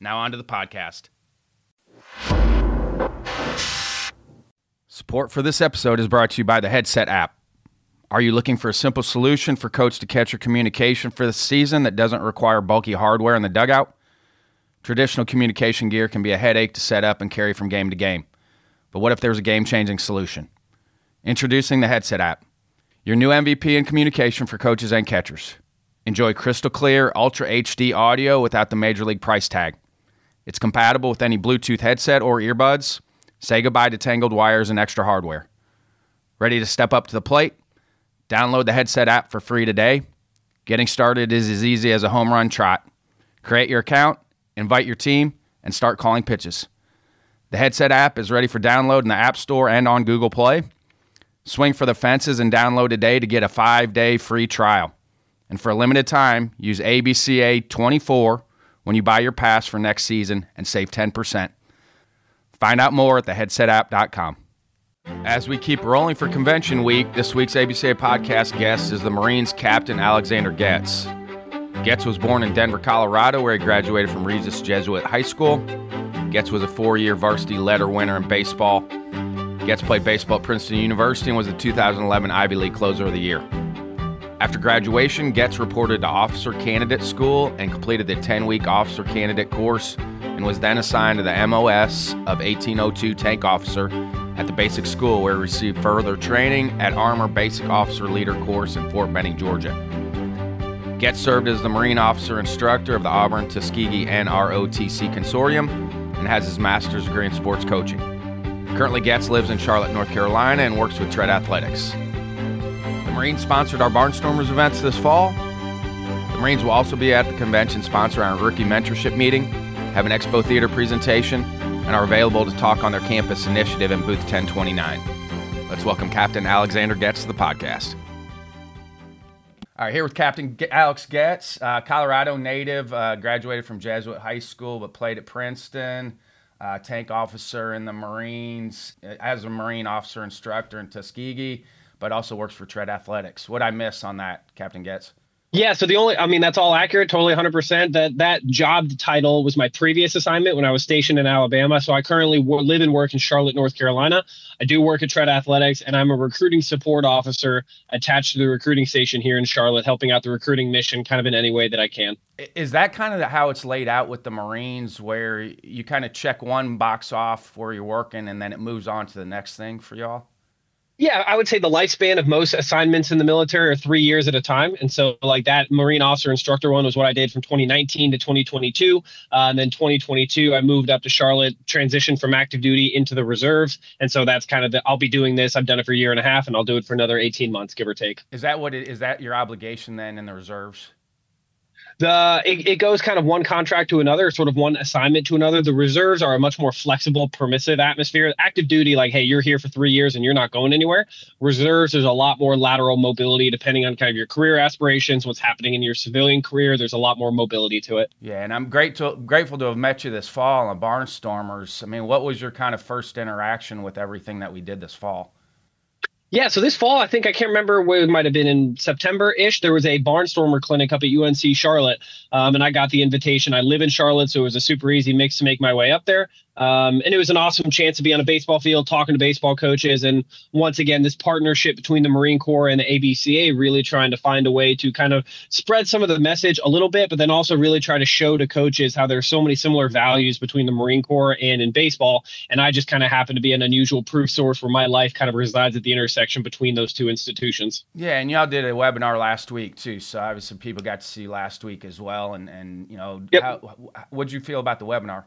Now, on to the podcast. Support for this episode is brought to you by the Headset app. Are you looking for a simple solution for coach to catcher communication for the season that doesn't require bulky hardware in the dugout? Traditional communication gear can be a headache to set up and carry from game to game. But what if there's a game changing solution? Introducing the Headset app, your new MVP in communication for coaches and catchers. Enjoy crystal clear, Ultra HD audio without the major league price tag. It's compatible with any Bluetooth headset or earbuds. Say goodbye to tangled wires and extra hardware. Ready to step up to the plate? Download the headset app for free today. Getting started is as easy as a home run trot. Create your account, invite your team, and start calling pitches. The headset app is ready for download in the App Store and on Google Play. Swing for the fences and download today to get a five day free trial. And for a limited time, use ABCA24 when you buy your pass for next season and save 10%. Find out more at theheadsetapp.com. As we keep rolling for convention week, this week's ABCA podcast guest is the Marines captain Alexander Goetz. Goetz was born in Denver, Colorado, where he graduated from Regis Jesuit High School. Goetz was a four year varsity letter winner in baseball. Goetz played baseball at Princeton University and was the 2011 Ivy League Closer of the Year. After graduation, Goetz reported to Officer Candidate School and completed the 10 week Officer Candidate course and was then assigned to the MOS of 1802 Tank Officer at the basic school where he received further training at Armor Basic Officer Leader course in Fort Benning, Georgia. Goetz served as the Marine Officer Instructor of the Auburn Tuskegee NROTC Consortium and has his master's degree in sports coaching. Currently, Goetz lives in Charlotte, North Carolina and works with Tread Athletics. Marines sponsored our Barnstormers events this fall. The Marines will also be at the convention sponsoring our rookie mentorship meeting, have an expo theater presentation, and are available to talk on their campus initiative in booth 1029. Let's welcome Captain Alexander Goetz to the podcast. All right, here with Captain Alex Goetz, uh, Colorado native, uh, graduated from Jesuit High School, but played at Princeton. Uh, tank officer in the Marines, uh, as a Marine officer instructor in Tuskegee, but also works for Tread Athletics. What I miss on that, Captain Goetz? Yeah, so the only I mean that's all accurate, totally 100%. That that job title was my previous assignment when I was stationed in Alabama. So I currently live and work in Charlotte, North Carolina. I do work at Tread Athletics and I'm a recruiting support officer attached to the recruiting station here in Charlotte helping out the recruiting mission kind of in any way that I can. Is that kind of how it's laid out with the Marines where you kind of check one box off where you're working and then it moves on to the next thing for y'all? Yeah, I would say the lifespan of most assignments in the military are three years at a time. And so, like that Marine officer instructor one was what I did from 2019 to 2022. Uh, and then 2022, I moved up to Charlotte, transitioned from active duty into the reserves. And so that's kind of the, I'll be doing this. I've done it for a year and a half, and I'll do it for another 18 months, give or take. Is that what it, is that your obligation then in the reserves? The it, it, goes kind of one contract to another sort of one assignment to another. The reserves are a much more flexible permissive atmosphere. Active duty like hey you're here for three years and you're not going anywhere. Reserves there's a lot more lateral mobility depending on kind of your career aspirations what's happening in your civilian career. There's a lot more mobility to it. Yeah and i'm to, grateful to have met you this fall on barnstormers. I mean what was your kind of first interaction with everything that we did this fall yeah, so this fall, I think I can't remember where it might have been in September ish. There was a barnstormer clinic up at UNC Charlotte, um, and I got the invitation. I live in Charlotte, so it was a super easy mix to make my way up there. Um, and it was an awesome chance to be on a baseball field talking to baseball coaches. And once again, this partnership between the Marine Corps and the ABCA really trying to find a way to kind of spread some of the message a little bit, but then also really try to show to coaches how there's so many similar values between the Marine Corps and in baseball. And I just kind of happen to be an unusual proof source where my life kind of resides at the intersection between those two institutions. Yeah, and y'all did a webinar last week too. So obviously people got to see last week as well. And, and you know, yep. how, what'd you feel about the webinar?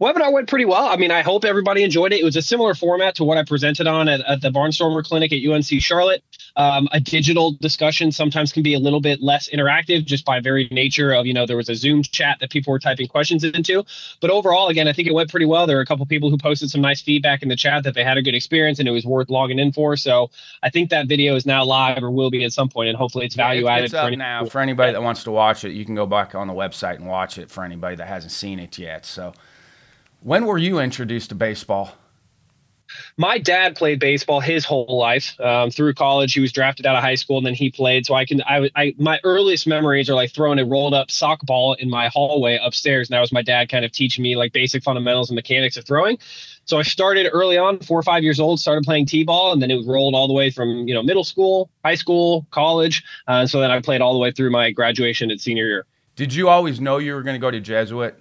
Webinar went pretty well. I mean, I hope everybody enjoyed it. It was a similar format to what I presented on at, at the Barnstormer Clinic at UNC Charlotte. Um, a digital discussion sometimes can be a little bit less interactive just by very nature of, you know, there was a Zoom chat that people were typing questions into. But overall, again, I think it went pretty well. There were a couple people who posted some nice feedback in the chat that they had a good experience and it was worth logging in for. So I think that video is now live or will be at some point, and hopefully it's value yeah, it's, added. It's up now for anybody that wants to watch it. You can go back on the website and watch it for anybody that hasn't seen it yet. So. When were you introduced to baseball? my dad played baseball his whole life um, through college. He was drafted out of high school and then he played. So I can, I, I, my earliest memories are like throwing a rolled up sock ball in my hallway upstairs. And that was my dad kind of teaching me like basic fundamentals and mechanics of throwing. So I started early on, four or five years old, started playing t-ball, and then it rolled all the way from you know middle school, high school, college. Uh, so then I played all the way through my graduation at senior year. Did you always know you were going to go to Jesuit?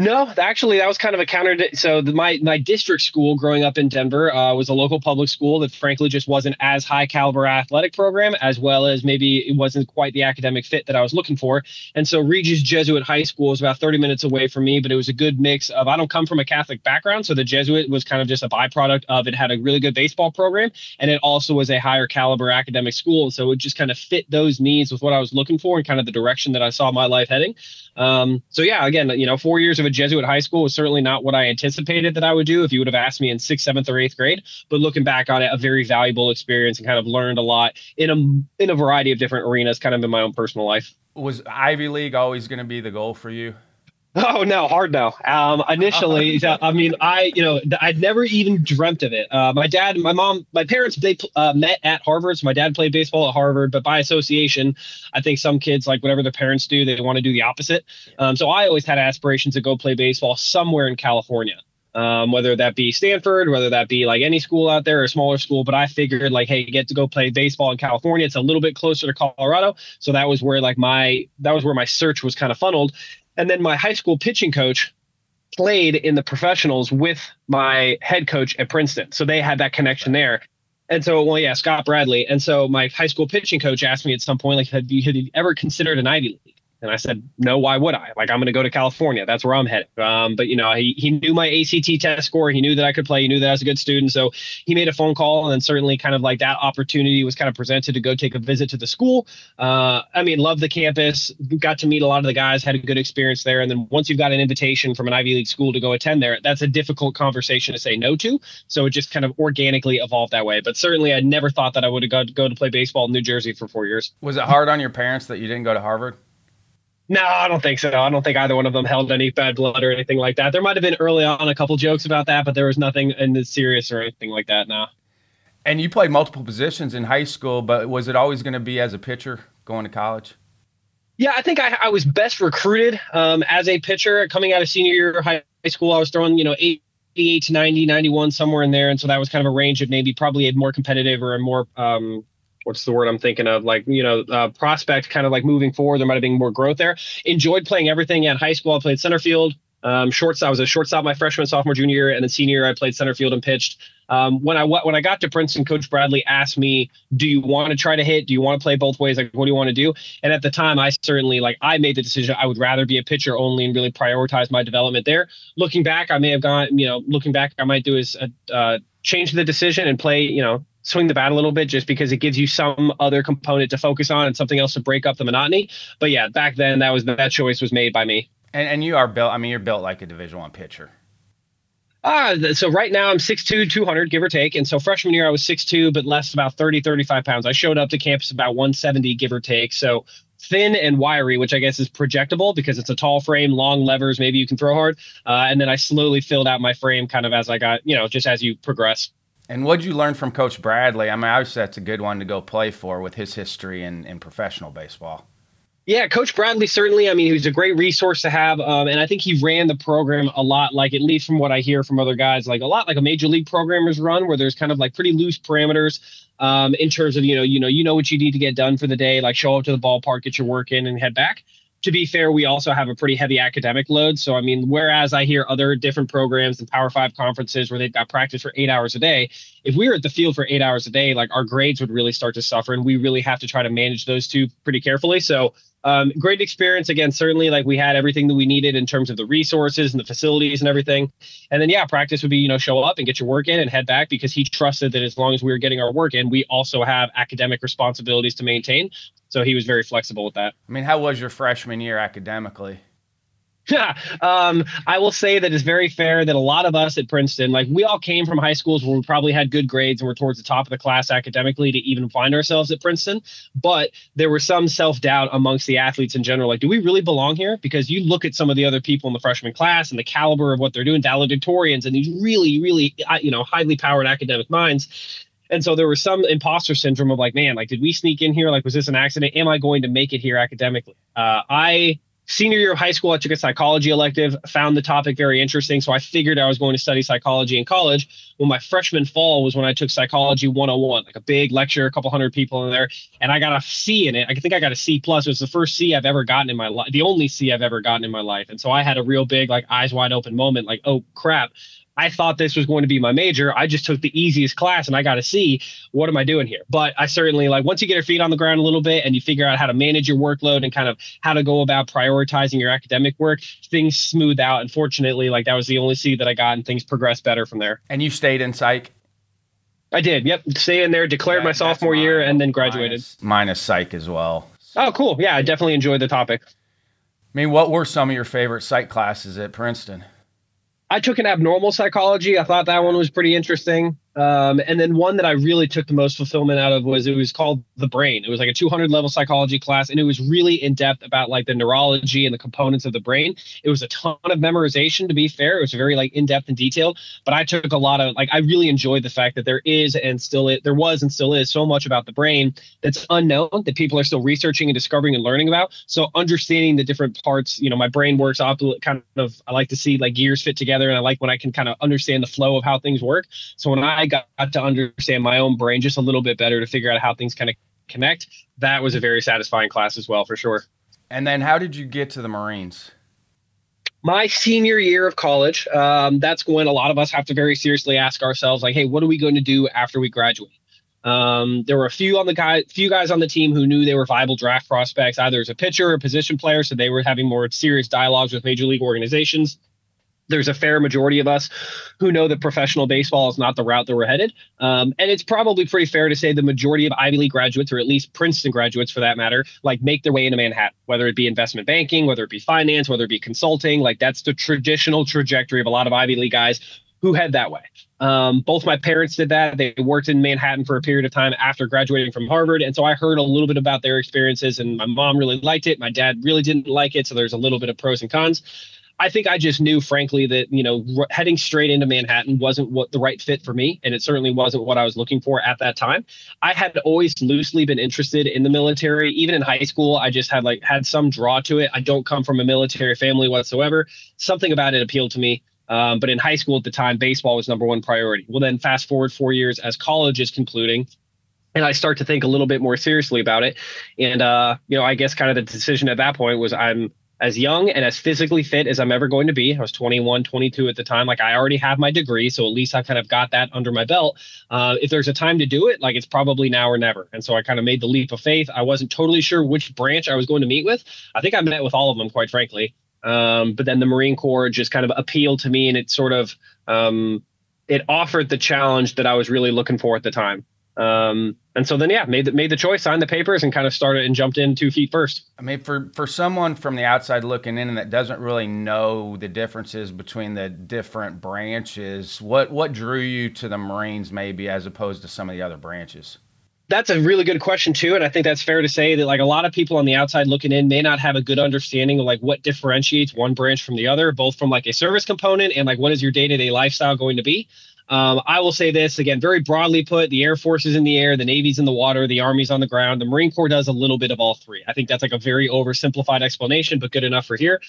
No, actually, that was kind of a counter. So the, my my district school growing up in Denver uh, was a local public school that frankly just wasn't as high caliber athletic program, as well as maybe it wasn't quite the academic fit that I was looking for. And so Regis Jesuit High School was about 30 minutes away from me, but it was a good mix of I don't come from a Catholic background, so the Jesuit was kind of just a byproduct of it had a really good baseball program, and it also was a higher caliber academic school. So it just kind of fit those needs with what I was looking for and kind of the direction that I saw my life heading. Um, so yeah, again, you know, four years of a Jesuit high school was certainly not what I anticipated that I would do if you would have asked me in sixth, seventh, or eighth grade. But looking back on it, a very valuable experience and kind of learned a lot in a in a variety of different arenas, kind of in my own personal life. Was Ivy League always going to be the goal for you? Oh no, hard no. Um, initially, I mean, I you know I'd never even dreamt of it. Uh, my dad, my mom, my parents they uh, met at Harvard. So my dad played baseball at Harvard, but by association, I think some kids like whatever their parents do, they want to do the opposite. Um, so I always had aspirations to go play baseball somewhere in California. Um, whether that be Stanford, whether that be like any school out there or a smaller school. But I figured like, hey, get to go play baseball in California. It's a little bit closer to Colorado, so that was where like my that was where my search was kind of funneled. And then my high school pitching coach played in the professionals with my head coach at Princeton. So they had that connection there. And so, well, yeah, Scott Bradley. And so my high school pitching coach asked me at some point, like, have you, you ever considered an Ivy League? And I said, no, why would I? Like, I'm going to go to California. That's where I'm headed. Um, but, you know, he, he knew my ACT test score. He knew that I could play. He knew that I was a good student. So he made a phone call. And then certainly kind of like that opportunity was kind of presented to go take a visit to the school. Uh, I mean, loved the campus, got to meet a lot of the guys, had a good experience there. And then once you've got an invitation from an Ivy League school to go attend there, that's a difficult conversation to say no to. So it just kind of organically evolved that way. But certainly I never thought that I would have got to go to play baseball in New Jersey for four years. Was it hard on your parents that you didn't go to Harvard? No, I don't think so. I don't think either one of them held any bad blood or anything like that. There might have been early on a couple jokes about that, but there was nothing in the serious or anything like that. No. And you played multiple positions in high school, but was it always going to be as a pitcher going to college? Yeah, I think I, I was best recruited um, as a pitcher coming out of senior year high school. I was throwing, you know, 88 to 90, 91, somewhere in there. And so that was kind of a range of maybe probably a more competitive or a more um, what's the word I'm thinking of? Like, you know, uh, prospect kind of like moving forward. There might have been more growth there. Enjoyed playing everything at high school. I played center field, um, shortstop. I was a shortstop my freshman, sophomore, junior year, and then senior I played center field and pitched. Um, when I when I got to Princeton, Coach Bradley asked me, "Do you want to try to hit? Do you want to play both ways? Like, what do you want to do?" And at the time, I certainly like I made the decision I would rather be a pitcher only and really prioritize my development there. Looking back, I may have gone, you know, looking back, I might do is uh, uh change the decision and play, you know, swing the bat a little bit just because it gives you some other component to focus on and something else to break up the monotony. But yeah, back then that was that choice was made by me. And, and you are built. I mean, you're built like a Division One pitcher. Ah, uh, so right now I'm 6'2", 200, give or take. And so freshman year I was 6'2", but less about 30, 35 pounds. I showed up to campus about 170, give or take. So thin and wiry, which I guess is projectable because it's a tall frame, long levers, maybe you can throw hard. Uh, and then I slowly filled out my frame kind of as I got, you know, just as you progress. And what'd you learn from Coach Bradley? I mean, obviously that's a good one to go play for with his history in, in professional baseball. Yeah, Coach Bradley certainly. I mean, he was a great resource to have, um, and I think he ran the program a lot like, at least from what I hear from other guys, like a lot like a major league programmers run, where there's kind of like pretty loose parameters um, in terms of you know, you know, you know what you need to get done for the day, like show up to the ballpark, get your work in, and head back to be fair, we also have a pretty heavy academic load. So, I mean, whereas I hear other different programs and Power Five conferences where they've got practice for eight hours a day, if we were at the field for eight hours a day, like our grades would really start to suffer. And we really have to try to manage those two pretty carefully. So, um, great experience again certainly like we had everything that we needed in terms of the resources and the facilities and everything and then yeah practice would be you know show up and get your work in and head back because he trusted that as long as we were getting our work in we also have academic responsibilities to maintain so he was very flexible with that i mean how was your freshman year academically yeah, um, I will say that it's very fair that a lot of us at Princeton, like we all came from high schools where we probably had good grades and were towards the top of the class academically to even find ourselves at Princeton. But there was some self doubt amongst the athletes in general. Like, do we really belong here? Because you look at some of the other people in the freshman class and the caliber of what they're doing, valedictorians and these really, really, uh, you know, highly powered academic minds. And so there was some imposter syndrome of like, man, like, did we sneak in here? Like, was this an accident? Am I going to make it here academically? Uh, I senior year of high school, I took a psychology elective, found the topic very interesting. So I figured I was going to study psychology in college. Well, my freshman fall was when I took psychology 101, like a big lecture, a couple hundred people in there. And I got a C in it. I think I got a C plus. It was the first C I've ever gotten in my life, the only C I've ever gotten in my life. And so I had a real big, like eyes wide open moment, like, oh crap. I thought this was going to be my major. I just took the easiest class and I got to see what am I doing here. But I certainly like once you get your feet on the ground a little bit and you figure out how to manage your workload and kind of how to go about prioritizing your academic work, things smooth out. And fortunately, like that was the only C that I got and things progressed better from there. And you stayed in psych? I did. Yep. Stay in there, declared yeah, my sophomore year, and then graduated. Minus, minus psych as well. Oh, cool. Yeah, I definitely enjoyed the topic. I mean, what were some of your favorite psych classes at Princeton? I took an abnormal psychology. I thought that one was pretty interesting. Um, and then one that I really took the most fulfillment out of was it was called the brain. It was like a 200 level psychology class, and it was really in depth about like the neurology and the components of the brain. It was a ton of memorization. To be fair, it was very like in depth and detailed. But I took a lot of like I really enjoyed the fact that there is and still it there was and still is so much about the brain that's unknown that people are still researching and discovering and learning about. So understanding the different parts, you know, my brain works off kind of. I like to see like gears fit together, and I like when I can kind of understand the flow of how things work. So when I got to understand my own brain just a little bit better to figure out how things kind of connect. That was a very satisfying class as well, for sure. And then, how did you get to the Marines? My senior year of college, um, that's when a lot of us have to very seriously ask ourselves, like, hey, what are we going to do after we graduate? Um, there were a few on the guy, few guys on the team who knew they were viable draft prospects, either as a pitcher or a position player. So they were having more serious dialogues with major league organizations there's a fair majority of us who know that professional baseball is not the route that we're headed. Um, and it's probably pretty fair to say the majority of Ivy League graduates, or at least Princeton graduates for that matter, like make their way into Manhattan, whether it be investment banking, whether it be finance, whether it be consulting. Like that's the traditional trajectory of a lot of Ivy League guys who head that way. Um, both my parents did that. They worked in Manhattan for a period of time after graduating from Harvard. And so I heard a little bit about their experiences, and my mom really liked it. My dad really didn't like it. So there's a little bit of pros and cons. I think I just knew, frankly, that you know r- heading straight into Manhattan wasn't what the right fit for me, and it certainly wasn't what I was looking for at that time. I had always loosely been interested in the military, even in high school. I just had like had some draw to it. I don't come from a military family whatsoever. Something about it appealed to me. Um, but in high school at the time, baseball was number one priority. Well, then fast forward four years as college is concluding, and I start to think a little bit more seriously about it. And uh, you know, I guess kind of the decision at that point was I'm as young and as physically fit as I'm ever going to be. I was 21, 22 at the time. Like I already have my degree, so at least I kind of got that under my belt. Uh, if there's a time to do it, like it's probably now or never. And so I kind of made the leap of faith. I wasn't totally sure which branch I was going to meet with. I think I met with all of them, quite frankly. Um, but then the Marine Corps just kind of appealed to me, and it sort of um, it offered the challenge that I was really looking for at the time. Um, and so then, yeah, made the, made the choice, signed the papers, and kind of started and jumped in two feet first. I mean, for for someone from the outside looking in and that doesn't really know the differences between the different branches, what what drew you to the Marines maybe as opposed to some of the other branches? That's a really good question too, and I think that's fair to say that like a lot of people on the outside looking in may not have a good understanding of like what differentiates one branch from the other, both from like a service component and like what is your day to day lifestyle going to be. Um, I will say this again, very broadly put: the Air Force is in the air, the Navy's in the water, the Army's on the ground. The Marine Corps does a little bit of all three. I think that's like a very oversimplified explanation, but good enough for here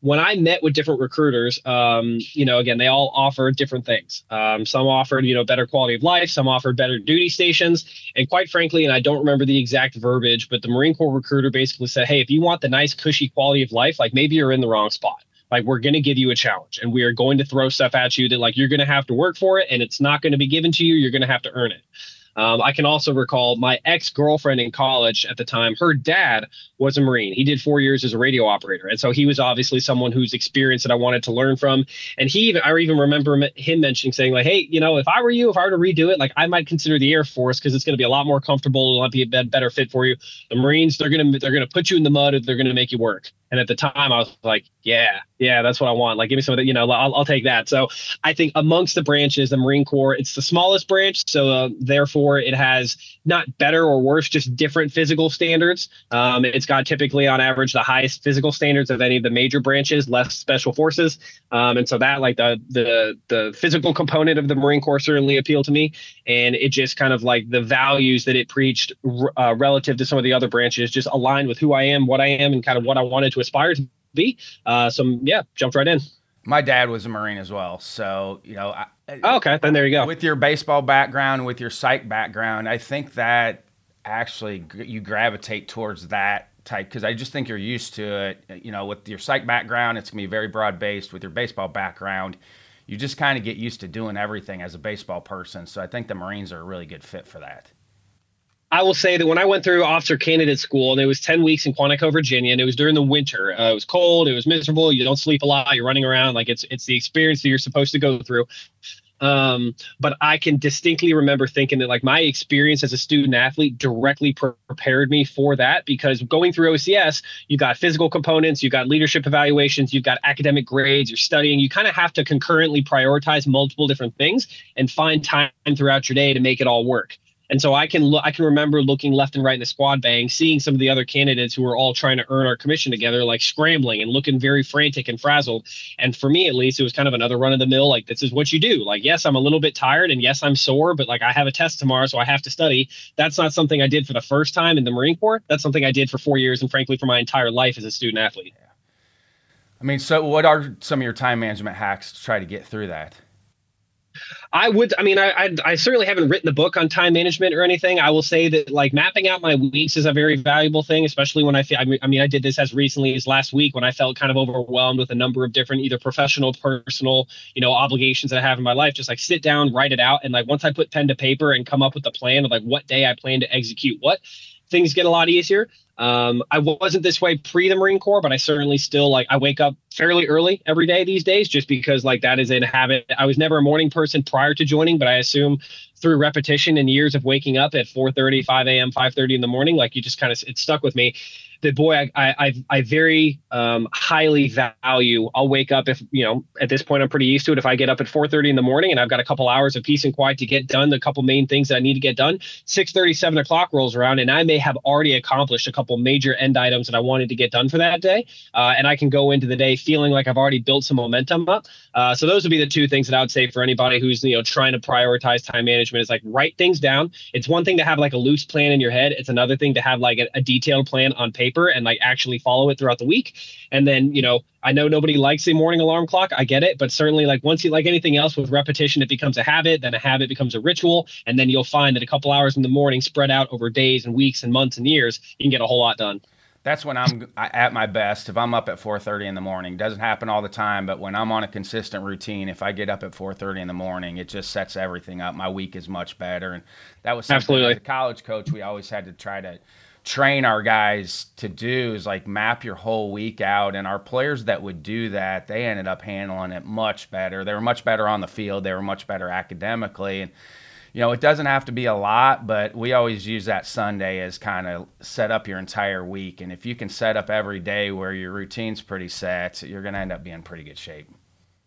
when I met with different recruiters, um, you know, again, they all offered different things. Um, some offered, you know, better quality of life. Some offered better duty stations. And quite frankly, and I don't remember the exact verbiage, but the Marine Corps recruiter basically said, "Hey, if you want the nice, cushy quality of life, like maybe you're in the wrong spot. Like we're going to give you a challenge, and we are going to throw stuff at you that like you're going to have to work for it, and it's not going to be given to you. You're going to have to earn it." Um, I can also recall my ex girlfriend in college at the time, her dad was a Marine. He did four years as a radio operator. And so he was obviously someone whose experience that I wanted to learn from. And he even, I even remember him mentioning saying, like, hey, you know, if I were you, if I were to redo it, like I might consider the Air Force because it's going to be a lot more comfortable. It'll be a better fit for you. The Marines, they're going to, they're going to put you in the mud. And they're going to make you work. And at the time, I was like, yeah, yeah, that's what I want. Like, give me some of that, you know, I'll, I'll take that. So I think amongst the branches, the Marine Corps, it's the smallest branch. So uh, therefore, it has not better or worse, just different physical standards. Um, it's got typically, on average, the highest physical standards of any of the major branches, less special forces. Um, and so that, like, the, the, the physical component of the Marine Corps certainly appealed to me. And it just kind of like the values that it preached uh, relative to some of the other branches just aligned with who I am, what I am, and kind of what I wanted to aspire to be. Uh, so yeah, jumped right in. My dad was a Marine as well, so you know. I, oh, okay, then there you go. With your baseball background, with your psych background, I think that actually you gravitate towards that type because I just think you're used to it. You know, with your psych background, it's gonna be very broad based. With your baseball background, you just kind of get used to doing everything as a baseball person. So I think the Marines are a really good fit for that. I will say that when I went through officer candidate school, and it was 10 weeks in Quantico, Virginia, and it was during the winter. Uh, it was cold, it was miserable. You don't sleep a lot. You're running around like it's it's the experience that you're supposed to go through. Um, but I can distinctly remember thinking that like my experience as a student athlete directly pre- prepared me for that because going through OCS, you got physical components, you got leadership evaluations, you've got academic grades, you're studying. You kind of have to concurrently prioritize multiple different things and find time throughout your day to make it all work. And so I can look, I can remember looking left and right in the squad bay, seeing some of the other candidates who were all trying to earn our commission together, like scrambling and looking very frantic and frazzled. And for me, at least, it was kind of another run of the mill. Like this is what you do. Like yes, I'm a little bit tired, and yes, I'm sore, but like I have a test tomorrow, so I have to study. That's not something I did for the first time in the Marine Corps. That's something I did for four years, and frankly, for my entire life as a student athlete. I mean, so what are some of your time management hacks to try to get through that? I would, I mean, I, I, I certainly haven't written the book on time management or anything. I will say that like mapping out my weeks is a very valuable thing, especially when I feel. I mean, I mean, I did this as recently as last week when I felt kind of overwhelmed with a number of different either professional, personal, you know, obligations that I have in my life. Just like sit down, write it out, and like once I put pen to paper and come up with a plan of like what day I plan to execute what, things get a lot easier. Um, I wasn't this way pre the Marine Corps, but I certainly still like I wake up fairly early every day these days, just because like that is a habit. I was never a morning person prior to joining, but I assume through repetition and years of waking up at 4 30, 5 a.m., 5 30 in the morning, like you just kind of it stuck with me that boy, I I I very um, highly value. I'll wake up if you know at this point I'm pretty used to it. If I get up at 4:30 in the morning and I've got a couple hours of peace and quiet to get done, the couple main things that I need to get done, 6:30, 7 o'clock rolls around, and I may have already accomplished a couple major end items that I wanted to get done for that day, uh, and I can go into the day feeling like I've already built some momentum up. Uh, so those would be the two things that I would say for anybody who's you know trying to prioritize time management is like write things down. It's one thing to have like a loose plan in your head. It's another thing to have like a, a detailed plan on paper paper and like actually follow it throughout the week. And then, you know, I know nobody likes a morning alarm clock. I get it. But certainly, like once you like anything else with repetition, it becomes a habit. Then a habit becomes a ritual. And then you'll find that a couple hours in the morning spread out over days and weeks and months and years, you can get a whole lot done that's when I'm at my best. If I'm up at 4:30 in the morning, doesn't happen all the time, but when I'm on a consistent routine, if I get up at 4:30 in the morning, it just sets everything up. My week is much better, and that was something absolutely as a college coach we always had to try to train our guys to do is like map your whole week out and our players that would do that they ended up handling it much better they were much better on the field they were much better academically and you know, it doesn't have to be a lot, but we always use that Sunday as kind of set up your entire week. And if you can set up every day where your routine's pretty set, you're going to end up being pretty good shape.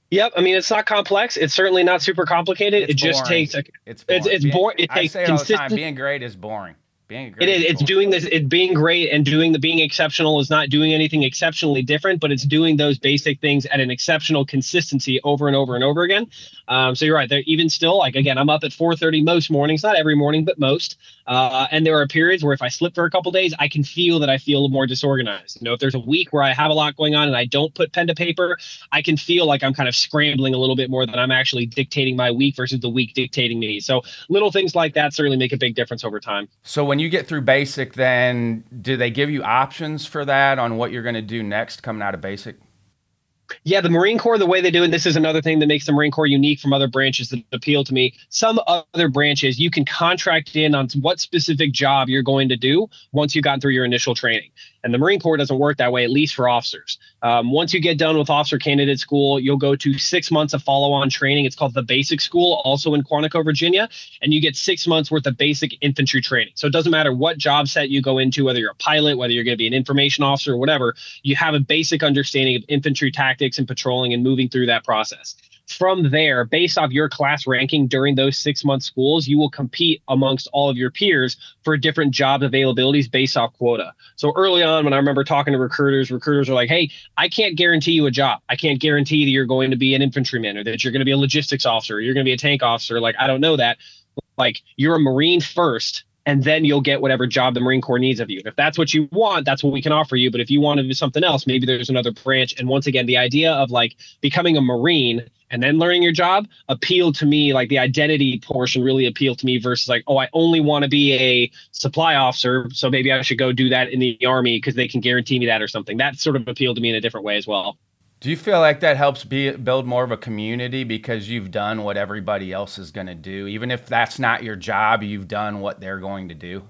Yep, I mean it's not complex. It's certainly not super complicated. It's it just boring. takes a, it's boring. it's it's boring. It takes I say all the time, being great is boring. Being great. It is. It's doing this. It's being great and doing the being exceptional is not doing anything exceptionally different, but it's doing those basic things at an exceptional consistency over and over and over again. Um, so you're right. There even still like again, I'm up at 4:30 most mornings, not every morning, but most. Uh, and there are periods where if I slip for a couple days, I can feel that I feel more disorganized. You know, if there's a week where I have a lot going on and I don't put pen to paper, I can feel like I'm kind of scrambling a little bit more than I'm actually dictating my week versus the week dictating me. So little things like that certainly make a big difference over time. So when you get through basic, then do they give you options for that on what you're going to do next coming out of basic? Yeah, the Marine Corps, the way they do it, this is another thing that makes the Marine Corps unique from other branches that appeal to me. Some other branches, you can contract in on what specific job you're going to do once you've gotten through your initial training. And the Marine Corps doesn't work that way, at least for officers. Um, once you get done with officer candidate school, you'll go to six months of follow on training. It's called the basic school, also in Quantico, Virginia. And you get six months worth of basic infantry training. So it doesn't matter what job set you go into, whether you're a pilot, whether you're going to be an information officer, or whatever, you have a basic understanding of infantry tactics and patrolling and moving through that process from there, based off your class ranking during those six month schools, you will compete amongst all of your peers for different job availabilities based off quota. So early on, when I remember talking to recruiters, recruiters are like, hey, I can't guarantee you a job. I can't guarantee that you're going to be an infantryman or that you're going to be a logistics officer, or you're going to be a tank officer. Like, I don't know that. Like, you're a Marine first and then you'll get whatever job the Marine Corps needs of you. If that's what you want, that's what we can offer you. But if you want to do something else, maybe there's another branch. And once again, the idea of like becoming a Marine and then learning your job appealed to me like the identity portion really appealed to me versus like oh i only want to be a supply officer so maybe i should go do that in the army because they can guarantee me that or something. That sort of appealed to me in a different way as well. Do you feel like that helps be, build more of a community because you've done what everybody else is going to do? Even if that's not your job you've done what they're going to do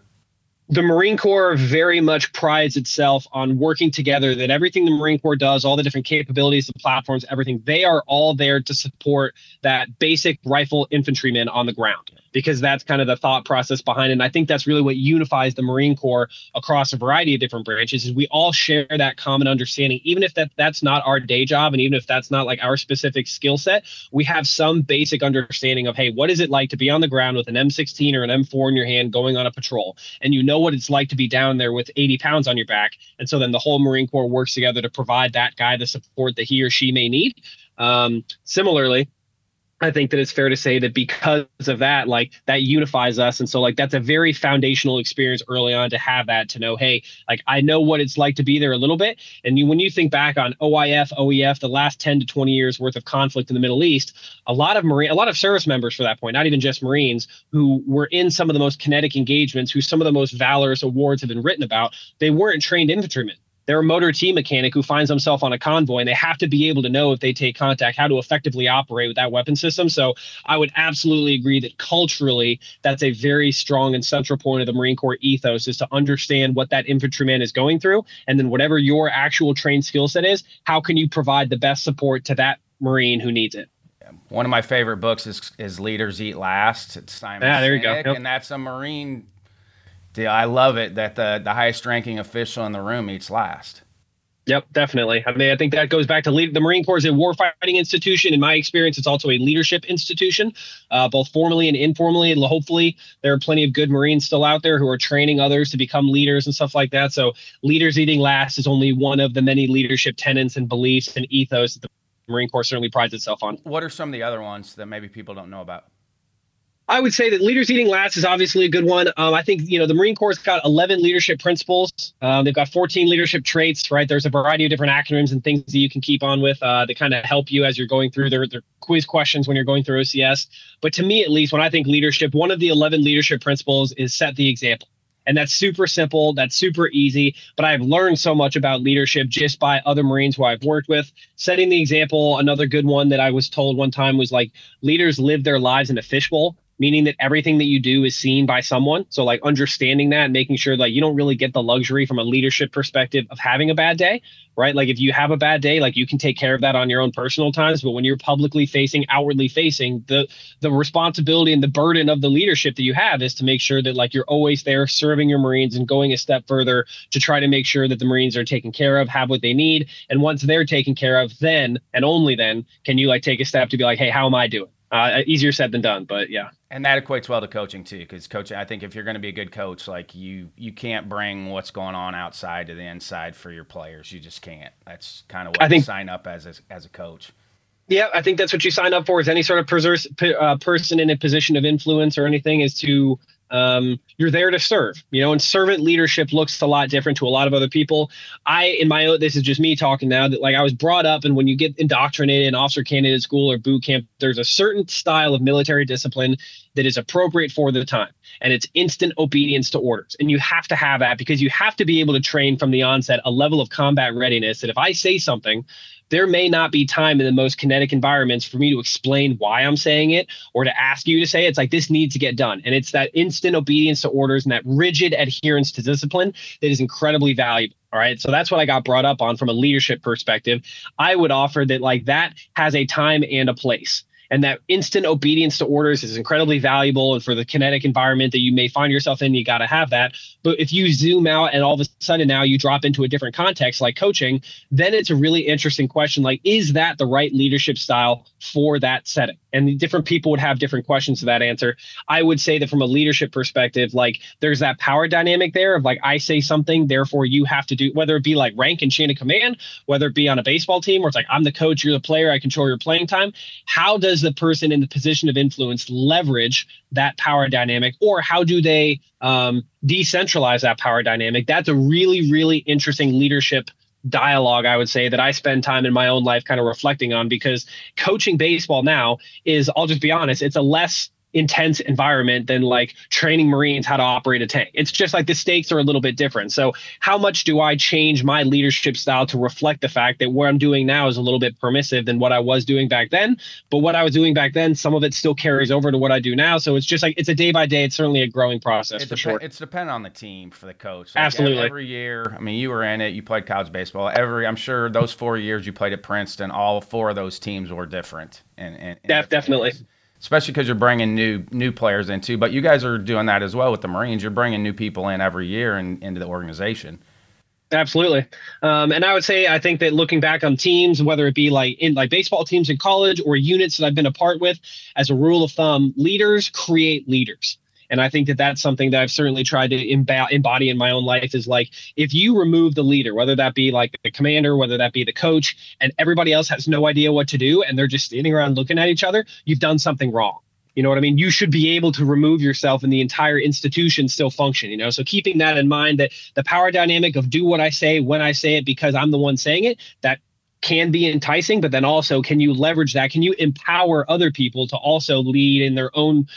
the Marine Corps very much prides itself on working together, that everything the Marine Corps does, all the different capabilities, the platforms, everything, they are all there to support that basic rifle infantryman on the ground because that's kind of the thought process behind it. And I think that's really what unifies the Marine Corps across a variety of different branches is we all share that common understanding, even if that that's not our day job and even if that's not like our specific skill set, we have some basic understanding of, hey, what is it like to be on the ground with an M16 or an M4 in your hand going on a patrol? And you know what it's like to be down there with 80 pounds on your back. And so then the whole Marine Corps works together to provide that guy the support that he or she may need. Um, similarly, I think that it's fair to say that because of that, like that unifies us. And so, like, that's a very foundational experience early on to have that to know, hey, like, I know what it's like to be there a little bit. And you, when you think back on OIF, OEF, the last 10 to 20 years worth of conflict in the Middle East, a lot of Marine, a lot of service members for that point, not even just Marines, who were in some of the most kinetic engagements, who some of the most valorous awards have been written about, they weren't trained infantrymen they're a motor team mechanic who finds himself on a convoy and they have to be able to know if they take contact how to effectively operate with that weapon system. So I would absolutely agree that culturally, that's a very strong and central point of the Marine Corps ethos is to understand what that infantryman is going through. And then whatever your actual trained skill set is, how can you provide the best support to that Marine who needs it? One of my favorite books is, is Leaders Eat Last. It's Simon yeah, there you go. Yep. And that's a Marine yeah, I love it that the the highest ranking official in the room eats last. Yep, definitely. I mean, I think that goes back to lead, the Marine Corps is a warfighting institution. In my experience, it's also a leadership institution, uh, both formally and informally. And hopefully, there are plenty of good Marines still out there who are training others to become leaders and stuff like that. So, leaders eating last is only one of the many leadership tenets and beliefs and ethos that the Marine Corps certainly prides itself on. What are some of the other ones that maybe people don't know about? I would say that leaders eating last is obviously a good one. Um, I think you know the Marine Corps has got 11 leadership principles. Um, they've got 14 leadership traits. Right, there's a variety of different acronyms and things that you can keep on with uh, that kind of help you as you're going through their, their quiz questions when you're going through OCS. But to me, at least, when I think leadership, one of the 11 leadership principles is set the example. And that's super simple. That's super easy. But I've learned so much about leadership just by other Marines who I've worked with. Setting the example, another good one that I was told one time was like leaders live their lives in a fishbowl meaning that everything that you do is seen by someone. So like understanding that and making sure like you don't really get the luxury from a leadership perspective of having a bad day, right? Like if you have a bad day, like you can take care of that on your own personal times, but when you're publicly facing, outwardly facing, the the responsibility and the burden of the leadership that you have is to make sure that like you're always there serving your Marines and going a step further to try to make sure that the Marines are taken care of, have what they need, and once they're taken care of, then and only then can you like take a step to be like, "Hey, how am I doing?" Uh, easier said than done, but yeah. And that equates well to coaching too, because coaching. I think if you're going to be a good coach, like you, you can't bring what's going on outside to the inside for your players. You just can't. That's kind of what I think, sign up as a, as a coach. Yeah, I think that's what you sign up for. Is any sort of uh, person in a position of influence or anything is to um, you're there to serve you know and servant leadership looks a lot different to a lot of other people. I in my own this is just me talking now that like i was brought up and when you get indoctrinated in officer candidate school or boot camp there's a certain style of military discipline that is appropriate for the time and it's instant obedience to orders and you have to have that because you have to be able to train from the onset a level of combat readiness that if i say something there may not be time in the most kinetic environments for me to explain why I'm saying it or to ask you to say it. It's like this needs to get done. And it's that instant obedience to orders and that rigid adherence to discipline that is incredibly valuable. All right. So that's what I got brought up on from a leadership perspective. I would offer that like that has a time and a place and that instant obedience to orders is incredibly valuable. And for the kinetic environment that you may find yourself in you got to have that. But if you zoom out and all of a sudden now you drop into a different context like coaching then it's a really interesting question like is that the right leadership style for that setting? And different people would have different questions to that answer. I would say that from a leadership perspective like there's that power dynamic there of like i say something therefore you have to do whether it be like rank and chain of command whether it be on a baseball team where it's like i'm the coach you're the player i control your playing time. How does the person in the position of influence leverage that power dynamic or how do they um, decentralize that power dynamic? That's a really really interesting leadership dialogue i would say that i spend time in my own life kind of reflecting on because coaching baseball now is i'll just be honest it's a less intense environment than like training Marines how to operate a tank. It's just like the stakes are a little bit different. So, how much do I change my leadership style to reflect the fact that what I'm doing now is a little bit permissive than what I was doing back then? But what I was doing back then, some of it still carries over to what I do now. So, it's just like it's a day by day. It's certainly a growing process it for dep- sure. It's dependent on the team for the coach. Like Absolutely. Every year, I mean, you were in it. You played college baseball. Every, I'm sure those four years you played at Princeton, all four of those teams were different. And, and, and definitely. Ways especially because you're bringing new new players in too. But you guys are doing that as well with the Marines. You're bringing new people in every year and into the organization. Absolutely, um, and I would say I think that looking back on teams, whether it be like in like baseball teams in college or units that I've been a part with, as a rule of thumb, leaders create leaders. And I think that that's something that I've certainly tried to embody in my own life is like, if you remove the leader, whether that be like the commander, whether that be the coach, and everybody else has no idea what to do and they're just standing around looking at each other, you've done something wrong. You know what I mean? You should be able to remove yourself and the entire institution still function, you know? So keeping that in mind that the power dynamic of do what I say when I say it because I'm the one saying it, that can be enticing, but then also can you leverage that? Can you empower other people to also lead in their own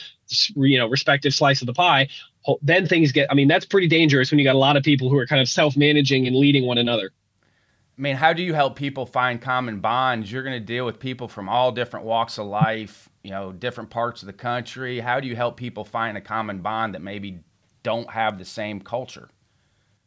you know respective slice of the pie then things get i mean that's pretty dangerous when you got a lot of people who are kind of self-managing and leading one another. I mean how do you help people find common bonds? You're going to deal with people from all different walks of life you know different parts of the country. How do you help people find a common bond that maybe don't have the same culture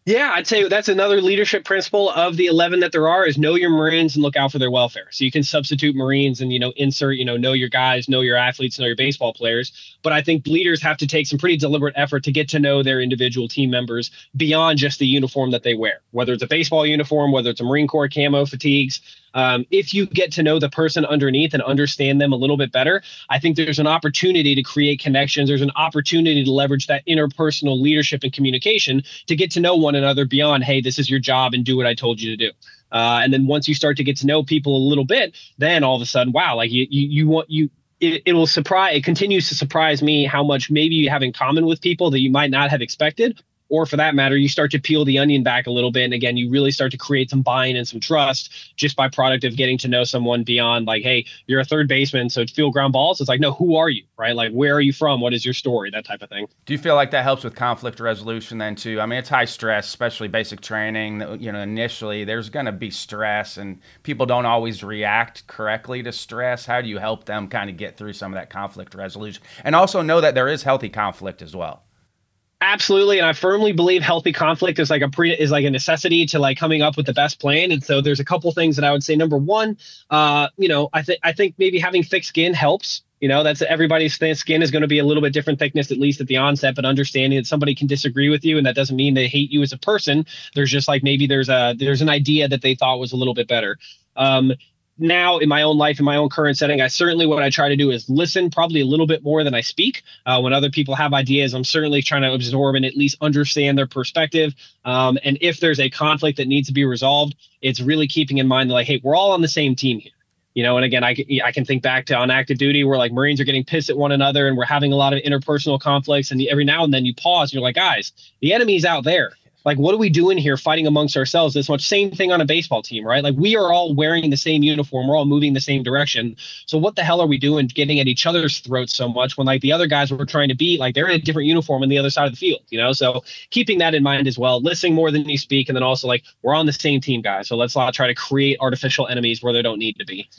yeah, I'd say that's another leadership principle of the 11 that there are is know your Marines and look out for their welfare. So you can substitute Marines and, you know, insert, you know, know your guys, know your athletes, know your baseball players. But I think leaders have to take some pretty deliberate effort to get to know their individual team members beyond just the uniform that they wear, whether it's a baseball uniform, whether it's a Marine Corps camo fatigues, um, if you get to know the person underneath and understand them a little bit better, I think there's an opportunity to create connections. There's an opportunity to leverage that interpersonal leadership and communication to get to know one another beyond, hey, this is your job and do what I told you to do. Uh, and then once you start to get to know people a little bit, then all of a sudden, wow, like you, you, you want you it, it will surprise it continues to surprise me how much maybe you have in common with people that you might not have expected or for that matter, you start to peel the onion back a little bit. And again, you really start to create some buy-in and some trust just by product of getting to know someone beyond like, hey, you're a third baseman, so field ground balls. It's like, no, who are you? Right? Like, where are you from? What is your story? That type of thing. Do you feel like that helps with conflict resolution then too? I mean, it's high stress, especially basic training. You know, initially there's going to be stress, and people don't always react correctly to stress. How do you help them kind of get through some of that conflict resolution, and also know that there is healthy conflict as well? Absolutely, and I firmly believe healthy conflict is like a pre is like a necessity to like coming up with the best plan. And so there's a couple things that I would say. Number one, uh, you know, I think I think maybe having thick skin helps. You know, that's everybody's skin is going to be a little bit different thickness at least at the onset. But understanding that somebody can disagree with you, and that doesn't mean they hate you as a person. There's just like maybe there's a there's an idea that they thought was a little bit better. Um, now in my own life in my own current setting i certainly what i try to do is listen probably a little bit more than i speak. Uh, when other people have ideas i'm certainly trying to absorb and at least understand their perspective. Um, and if there's a conflict that needs to be resolved it's really keeping in mind that like hey we're all on the same team here. You know and again I, I can think back to on active duty where like marines are getting pissed at one another and we're having a lot of interpersonal conflicts and every now and then you pause and you're like guys the enemy's out there like what are we doing here fighting amongst ourselves this much? Same thing on a baseball team right? Like we are all wearing the same uniform. We're all moving the same direction. So what the hell are we doing getting at each other's throats so much when like the other guys we're trying to beat like they're in a different uniform on the other side of the field you know? So keeping that in mind as well listening more than you speak. And then also like we're on the same team guys. So let's not try to create artificial enemies where they don't need to be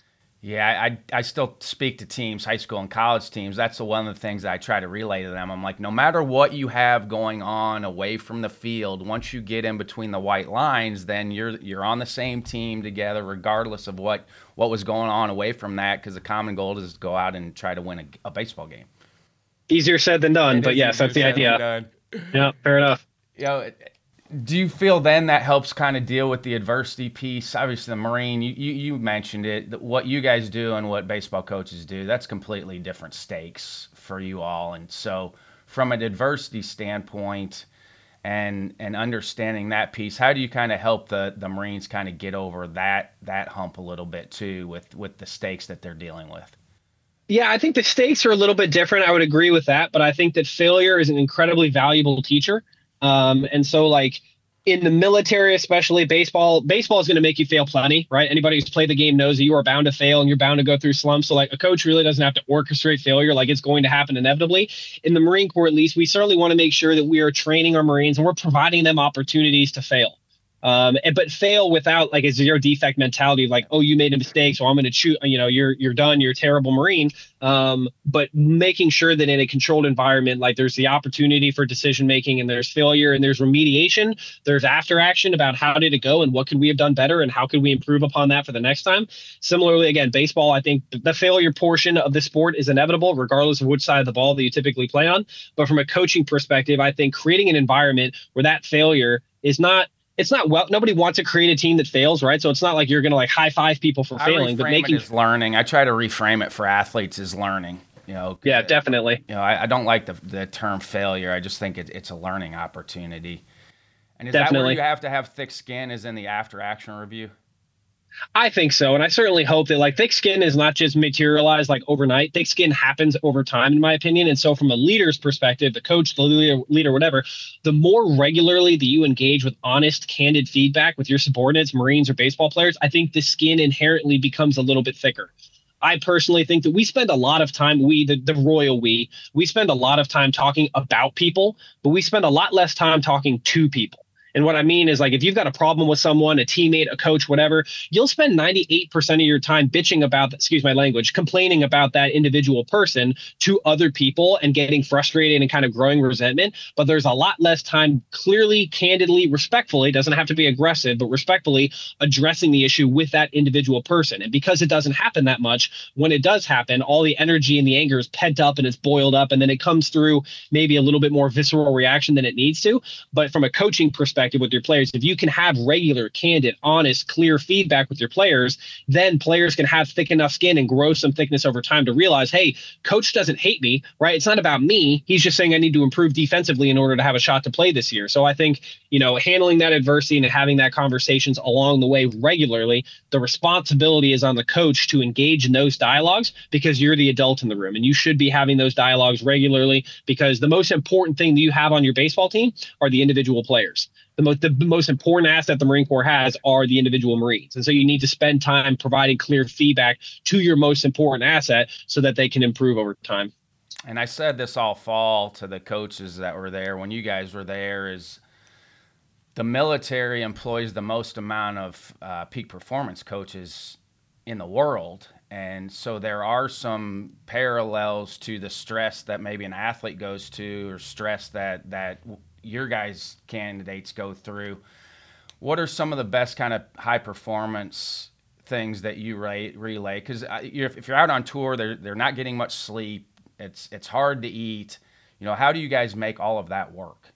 yeah, I, I still speak to teams, high school and college teams. That's the one of the things that I try to relay to them. I'm like, no matter what you have going on away from the field, once you get in between the white lines, then you're you're on the same team together, regardless of what what was going on away from that. Because the common goal is to go out and try to win a, a baseball game. Easier said than done, it but yes, that's the idea. Yeah, fair enough. You know, do you feel then that helps kind of deal with the adversity piece? Obviously, the Marine, you, you, you, mentioned it. What you guys do and what baseball coaches do, that's completely different stakes for you all. And so, from an adversity standpoint and and understanding that piece, how do you kind of help the the Marines kind of get over that that hump a little bit too with with the stakes that they're dealing with? Yeah, I think the stakes are a little bit different. I would agree with that, but I think that failure is an incredibly valuable teacher. Um, and so like in the military, especially baseball, baseball is going to make you fail plenty, right? Anybody who's played the game knows that you are bound to fail and you're bound to go through slumps. So like a coach really doesn't have to orchestrate failure. Like it's going to happen inevitably. In the Marine Corps, at least, we certainly want to make sure that we are training our Marines and we're providing them opportunities to fail um, and, but fail without like a zero defect mentality of like, oh, you made a mistake, so I'm going to shoot. You know, you're you're done. You're a terrible Marine. Um, but making sure that in a controlled environment, like there's the opportunity for decision making, and there's failure, and there's remediation. There's after action about how did it go, and what could we have done better, and how could we improve upon that for the next time. Similarly, again, baseball. I think the failure portion of the sport is inevitable, regardless of which side of the ball that you typically play on. But from a coaching perspective, I think creating an environment where that failure is not it's not well nobody wants to create a team that fails right? So it's not like you're going to like high five people for failing but making it learning. I try to reframe it for athletes as learning you know? Yeah definitely. You know i, I don't like the, the term failure. I just think it, it's a learning opportunity. And is definitely. that where you have to have thick skin is in the after action review I think so. And I certainly hope that like thick skin is not just materialized like overnight. Thick skin happens over time, in my opinion. And so from a leader's perspective, the coach, the leader, leader, whatever, the more regularly that you engage with honest, candid feedback with your subordinates, Marines or baseball players, I think the skin inherently becomes a little bit thicker. I personally think that we spend a lot of time, we, the, the royal we, we spend a lot of time talking about people, but we spend a lot less time talking to people. And what I mean is like if you've got a problem with someone, a teammate, a coach, whatever, you'll spend 98% of your time bitching about, excuse my language, complaining about that individual person to other people and getting frustrated and kind of growing resentment. But there's a lot less time clearly, candidly, respectfully, doesn't have to be aggressive, but respectfully addressing the issue with that individual person. And because it doesn't happen that much, when it does happen, all the energy and the anger is pent up and it's boiled up and then it comes through maybe a little bit more visceral reaction than it needs to. But from a coaching perspective, perspective with your players, if you can have regular, candid, honest, clear feedback with your players, then players can have thick enough skin and grow some thickness over time to realize, hey, coach doesn't hate me, right? It's not about me. He's just saying I need to improve defensively in order to have a shot to play this year. So I think, you know, handling that adversity and having that conversations along the way regularly, the responsibility is on the coach to engage in those dialogues because you're the adult in the room and you should be having those dialogues regularly because the most important thing that you have on your baseball team are the individual players. The most the most important asset the Marine Corps has are the individual Marines. And so you need to spend time providing clear feedback to your most important asset so that they can improve over time. And I said this all fall to the coaches that were there when you guys were there is the military employs the most amount of uh, peak performance coaches in the world and so there are some parallels to the stress that maybe an athlete goes to or stress that that your guys candidates go through what are some of the best kind of high performance things that you relay because if you're out on tour they're, they're not getting much sleep it's it's hard to eat you know how do you guys make all of that work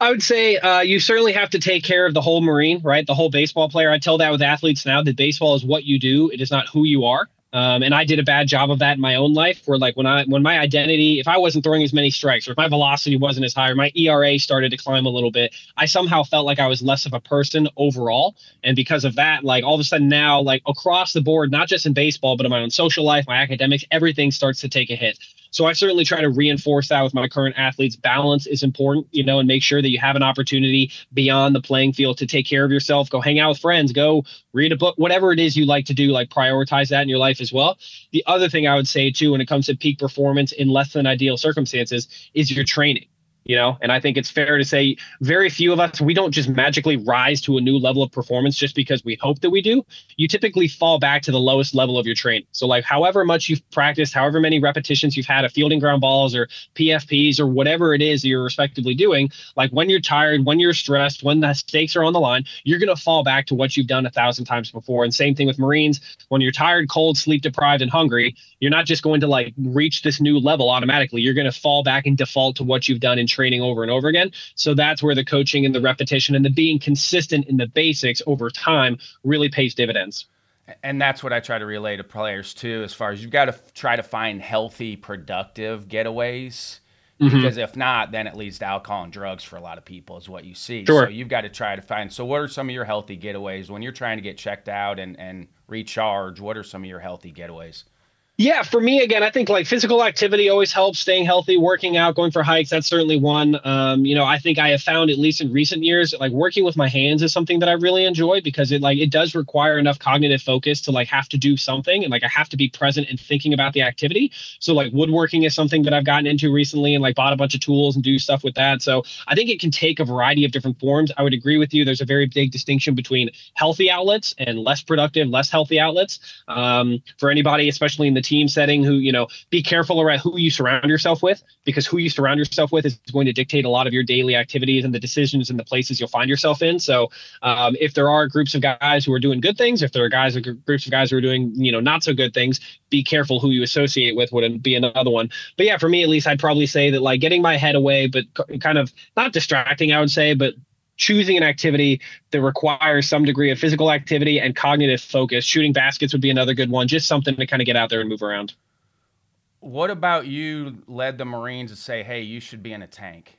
I would say uh, you certainly have to take care of the whole Marine, right? The whole baseball player. I tell that with athletes now that baseball is what you do, it is not who you are. Um, and I did a bad job of that in my own life, where like when I when my identity, if I wasn't throwing as many strikes, or if my velocity wasn't as high, or my ERA started to climb a little bit, I somehow felt like I was less of a person overall. And because of that, like all of a sudden now, like across the board, not just in baseball, but in my own social life, my academics, everything starts to take a hit. So I certainly try to reinforce that with my current athletes. Balance is important, you know, and make sure that you have an opportunity beyond the playing field to take care of yourself. Go hang out with friends, go read a book, whatever it is you like to do, like prioritize that in your life as well. The other thing I would say too, when it comes to peak performance in less than ideal circumstances, is your training you know? And i think it's fair to say very few of us we don't just magically rise to a new level of performance just because we hope that we do. You typically fall back to the lowest level of your training. So like however much you've practiced however many repetitions you've had of fielding ground balls or pfps or whatever it is that you're respectively doing like when you're tired when you're stressed when the stakes are on the line you're going to fall back to what you've done a thousand times before. And same thing with marines. When you're tired cold sleep deprived and hungry you're not just going to like reach this new level automatically. You're going to fall back and default to what you've done in over and over again. So that's where the coaching and the repetition and the being consistent in the basics over time really pays dividends. And that's what I try to relay to players too, as far as you've got to try to find healthy, productive getaways. Mm-hmm. Because if not, then it leads to alcohol and drugs for a lot of people, is what you see. Sure. So you've got to try to find. So, what are some of your healthy getaways when you're trying to get checked out and, and recharge? What are some of your healthy getaways? Yeah, for me again, I think like physical activity always helps. Staying healthy, working out, going for hikes, that's certainly one. Um, you know, I think I have found at least in recent years, like working with my hands is something that I really enjoy because it like it does require enough cognitive focus to like have to do something and like I have to be present and thinking about the activity. So like woodworking is something that I've gotten into recently and like bought a bunch of tools and do stuff with that. So I think it can take a variety of different forms. I would agree with you. There's a very big distinction between healthy outlets and less productive, less healthy outlets. Um, for anybody, especially in the team setting who you know be careful around who you surround yourself with because who you surround yourself with is going to dictate a lot of your daily activities and the decisions and the places you'll find yourself in. So um, if there are groups of guys who are doing good things if there are guys groups of guys who are doing you know not so good things be careful who you associate with would be another one. But yeah for me at least i'd probably say that like getting my head away but kind of not distracting i would say but choosing an activity that requires some degree of physical activity and cognitive focus. Shooting baskets would be another good one, just something to kind of get out there and move around. What about you led the Marines to say, hey, you should be in a tank?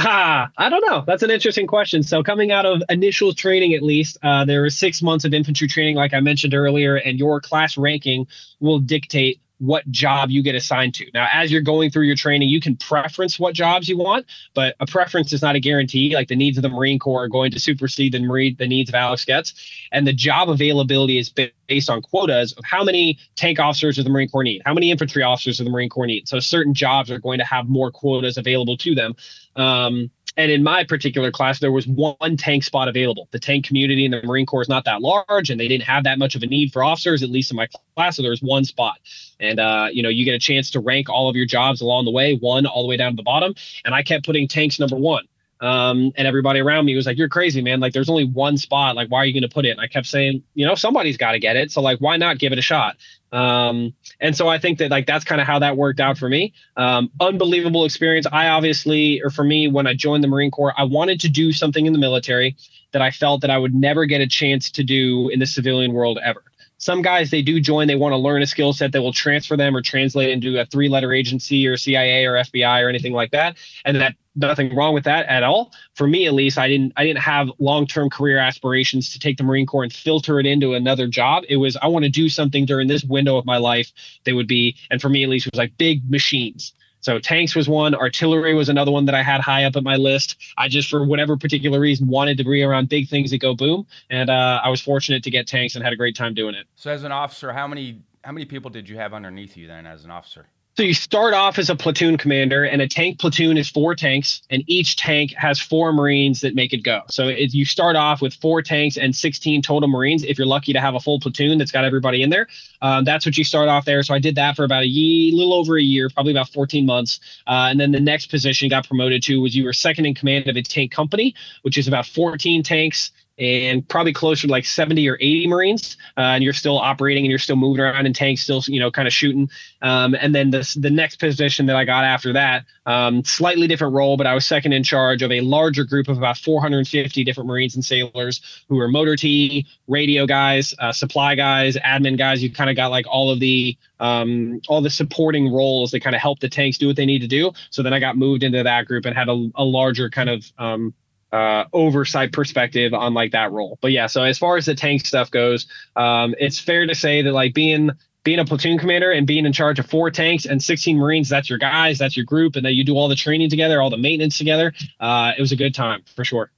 Ah, I don't know. That's an interesting question. So, coming out of initial training, at least, uh, there was six months of infantry training, like I mentioned earlier, and your class ranking will dictate what job you get assigned to. Now, as you're going through your training, you can preference what jobs you want, but a preference is not a guarantee. Like the needs of the Marine Corps are going to supersede the Marine, the needs of Alex Goetz. And the job availability is based on quotas of how many tank officers does the Marine Corps need, how many infantry officers does the Marine Corps need. So certain jobs are going to have more quotas available to them. Um, and in my particular class, there was one tank spot available. The tank community in the Marine Corps is not that large, and they didn't have that much of a need for officers, at least in my class. So there was one spot, and uh, you know, you get a chance to rank all of your jobs along the way, one all the way down to the bottom. And I kept putting tanks number one. Um, and everybody around me was like, "You're crazy, man! Like, there's only one spot. Like, why are you going to put it?" And I kept saying, "You know, somebody's got to get it. So, like, why not give it a shot?" Um, and so I think that like that's kind of how that worked out for me. Um, unbelievable experience. I obviously, or for me, when I joined the Marine Corps, I wanted to do something in the military that I felt that I would never get a chance to do in the civilian world ever. Some guys they do join, they want to learn a skill set that will transfer them or translate into a three letter agency or CIA or FBI or anything like that. And that nothing wrong with that at all. For me, at least, I didn't I didn't have long term career aspirations to take the Marine Corps and filter it into another job. It was I want to do something during this window of my life that would be, and for me at least, it was like big machines. So tanks was one, artillery was another one that I had high up at my list. I just, for whatever particular reason, wanted to be around big things that go boom, and uh, I was fortunate to get tanks and had a great time doing it. So, as an officer, how many how many people did you have underneath you then as an officer? So you start off as a platoon commander, and a tank platoon is four tanks, and each tank has four Marines that make it go. So you start off with four tanks and 16 total Marines. If you're lucky to have a full platoon that's got everybody in there, um, that's what you start off there. So I did that for about a year, little over a year, probably about 14 months. Uh, and then the next position got promoted to was you were second in command of a tank company, which is about 14 tanks and probably closer to like 70 or 80 Marines, uh, and you're still operating and you're still moving around in tanks, still you know kind of shooting. Um, and then the the next position that I got after that, um, slightly different role, but I was second in charge of a larger group of about 450 different Marines and sailors who were motor T, radio guys, uh, supply guys, admin guys. You kind of got like all of the um, all the supporting roles that kind of help the tanks do what they need to do. So then I got moved into that group and had a, a larger kind of um, uh, oversight perspective on like that role. But yeah, so as far as the tank stuff goes, um, it's fair to say that like being being a platoon commander and being in charge of four tanks and 16 Marines, that's your guys, that's your group, and that you do all the training together, all the maintenance together. Uh, it was a good time for sure.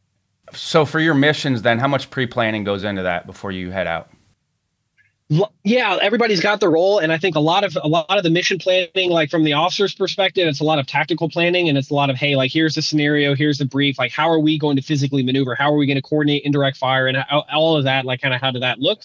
So for your missions, then, how much pre planning goes into that before you head out? Yeah everybody's got their role and i think a lot of a lot of the mission planning like from the officer's perspective it's a lot of tactical planning and it's a lot of hey like here's the scenario here's the brief like how are we going to physically maneuver? How are we going to coordinate indirect fire and all of that like kind of how did that look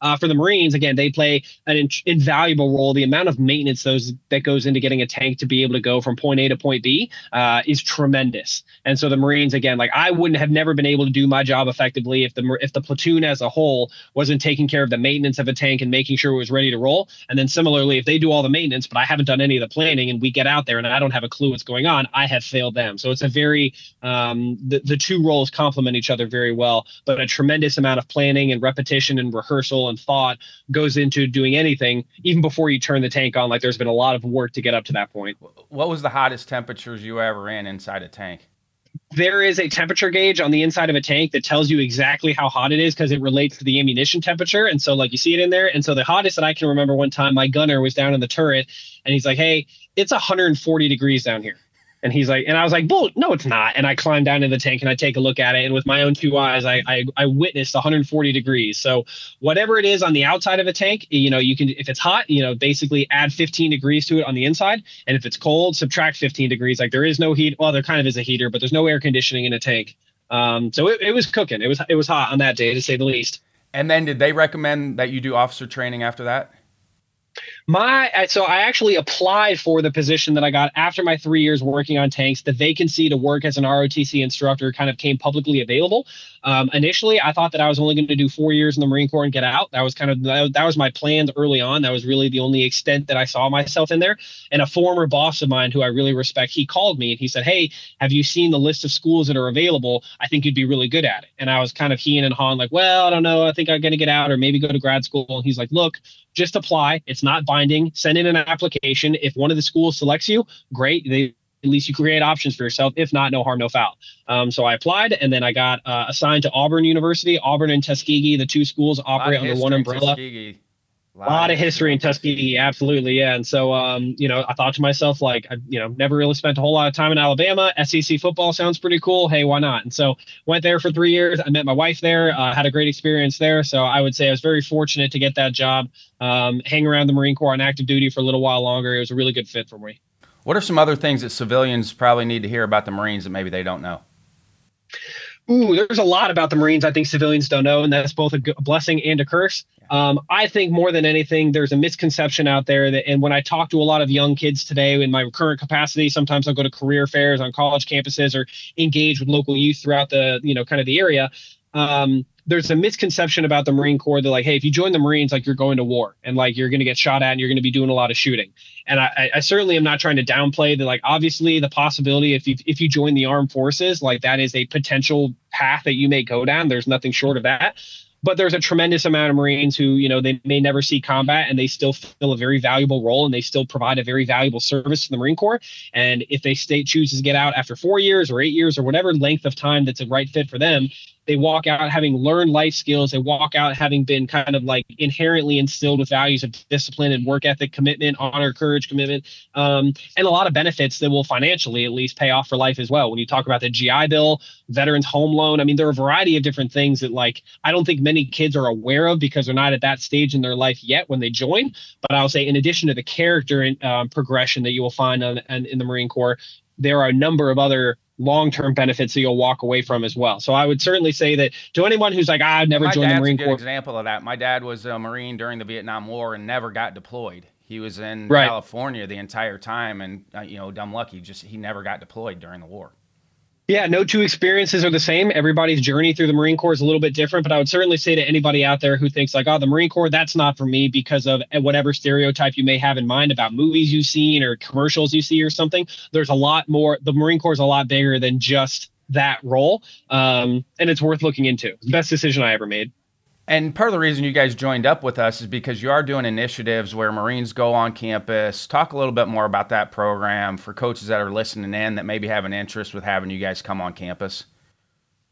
uh, for the Marines, again, they play an in- invaluable role. The amount of maintenance those that goes into getting a tank to be able to go from point A to point B uh, is tremendous. And so the Marines, again, like I wouldn't have never been able to do my job effectively if the if the platoon as a whole wasn't taking care of the maintenance of a tank and making sure it was ready to roll. And then similarly, if they do all the maintenance, but I haven't done any of the planning, and we get out there and I don't have a clue what's going on, I have failed them. So it's a very um, the the two roles complement each other very well, but a tremendous amount of planning and repetition and rehearsal and thought goes into doing anything, even before you turn the tank on. Like there's been a lot of work to get up to that point. What was the hottest temperatures you ever in inside a tank? there is a temperature gauge on the inside of a tank that tells you exactly how hot it is because it relates to the ammunition temperature. And so, like, you see it in there. And so, the hottest that I can remember one time, my gunner was down in the turret and he's like, Hey, it's 140 degrees down here. And he's like, and I was like, bull, no, it's not. And I climbed down in the tank and I take a look at it. And with my own two eyes, I, I, I witnessed 140 degrees. So whatever it is on the outside of a tank, you know, you can, if it's hot, you know, basically add 15 degrees to it on the inside. And if it's cold, subtract 15 degrees. Like there is no heat. Well, there kind of is a heater, but there's no air conditioning in a tank. Um, so it, it was cooking. It was, it was hot on that day to say the least. And then did they recommend that you do officer training after that? My so i actually applied for the position that i got after my three years working on tanks. The vacancy to work as an rotc instructor kind of came publicly available. Um, initially i thought that i was only going to do four years in the marine corps and get out. That was kind of that was my plans early on. That was really the only extent that i saw myself in there. And a former boss of mine who i really respect he called me and he said hey have you seen the list of schools that are available? I think you'd be really good at it. And i was kind of he and han like well i don't know. I think i'm going to get out or maybe go to grad school. And he's like look just apply. It's not binding. Send in an application. If one of the schools selects you, great. They at least you create options for yourself. If not, no harm, no foul. Um, so I applied, and then I got uh, assigned to Auburn University. Auburn and Tuskegee, the two schools operate under one umbrella. Tuskegee. A lot, of history in Tuskegee, absolutely, yeah. And so, um, you know, I thought to myself, like, I, you know, never really spent a whole lot of time in Alabama. SEC football sounds pretty cool. Hey, why not? And so, went there for three years. I met my wife there. Uh, had a great experience there. So, I would say I was very fortunate to get that job. Um, hang around the Marine Corps on active duty for a little while longer. It was a really good fit for me. What are some other things that civilians probably need to hear about the Marines that maybe they don't know? Ooh, there's a lot about the Marines I think civilians don't know, and that's both a blessing and a curse. Um, I think more than anything, there's a misconception out there that, and when I talk to a lot of young kids today in my current capacity, sometimes I'll go to career fairs on college campuses or engage with local youth throughout the, you know, kind of the area. Um, there's a misconception about the Marine Corps that like, hey, if you join the Marines, like you're going to war and like you're going to get shot at and you're going to be doing a lot of shooting. And I, I certainly am not trying to downplay that. Like, obviously, the possibility if you if you join the armed forces, like that is a potential path that you may go down. There's nothing short of that but there's a tremendous amount of Marines who, you know, they may never see combat and they still fill a very valuable role and they still provide a very valuable service to the Marine Corps. And if they state chooses to get out after four years or eight years or whatever length of time that's a right fit for them, they walk out having learned life skills. They walk out having been kind of like inherently instilled with values of discipline and work ethic, commitment, honor, courage, commitment, um, and a lot of benefits that will financially at least pay off for life as well. When you talk about the GI Bill, Veterans Home Loan, I mean, there are a variety of different things that like I don't think many kids are aware of because they're not at that stage in their life yet when they join. But I'll say, in addition to the character and um, progression that you will find on, on, in the Marine Corps, there are a number of other long-term benefits that you'll walk away from as well. So I would certainly say that to anyone who's like, ah, I've never My joined the Marine a good Corps. example of that. My dad was a Marine during the Vietnam War and never got deployed. He was in Right. California the entire time, and uh, you know, dumb lucky, just he never got deployed during the war. Yeah, no two experiences are the same. Everybody's journey through the Marine Corps is a little bit different, but I would certainly say to anybody out there who thinks like, oh, the Marine Corps, that's not for me because of whatever stereotype you may have in mind about movies you've seen or commercials you see or something. There's a lot more. The Marine Corps is a lot bigger than just that role, um, and it's worth looking into. Best decision I ever made. And part of the reason you guys joined up with us is because you are doing initiatives where Marines go on campus. Talk a little bit more about that program for coaches that are listening in that maybe have an interest with having you guys come on campus.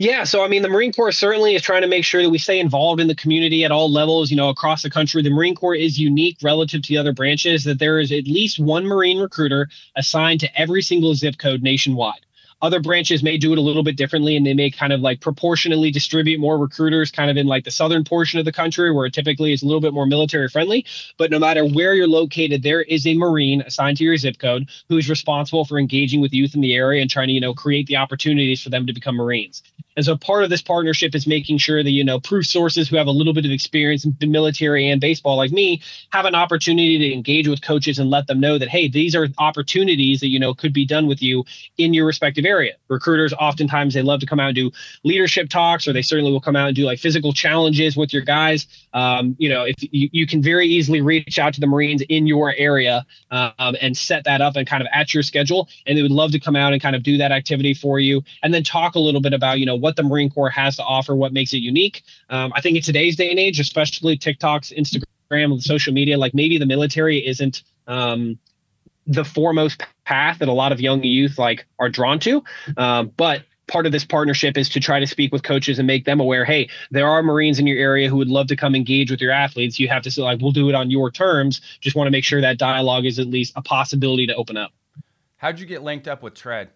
Yeah, so I mean, the Marine Corps certainly is trying to make sure that we stay involved in the community at all levels, you know, across the country. The Marine Corps is unique relative to the other branches that there is at least one Marine recruiter assigned to every single zip code nationwide. Other branches may do it a little bit differently and they may kind of like proportionally distribute more recruiters kind of in like the southern portion of the country where it typically is a little bit more military friendly. But no matter where you're located, there is a Marine assigned to your zip code who's responsible for engaging with youth in the area and trying to, you know, create the opportunities for them to become Marines. And so part of this partnership is making sure that, you know, proof sources who have a little bit of experience in the military and baseball like me have an opportunity to engage with coaches and let them know that, hey, these are opportunities that, you know, could be done with you in your respective area. Recruiters oftentimes they love to come out and do leadership talks, or they certainly will come out and do like physical challenges with your guys. Um, you know, if you, you can very easily reach out to the Marines in your area um, and set that up and kind of at your schedule. And they would love to come out and kind of do that activity for you and then talk a little bit about, you know, what the Marine Corps has to offer, what makes it unique. Um, I think in today's day and age, especially TikToks, Instagram, social media, like maybe the military isn't um, the foremost path that a lot of young youth like are drawn to. Um, but part of this partnership is to try to speak with coaches and make them aware hey there are marines in your area who would love to come engage with your athletes you have to say like we'll do it on your terms just want to make sure that dialogue is at least a possibility to open up How'd you get linked up with Tread?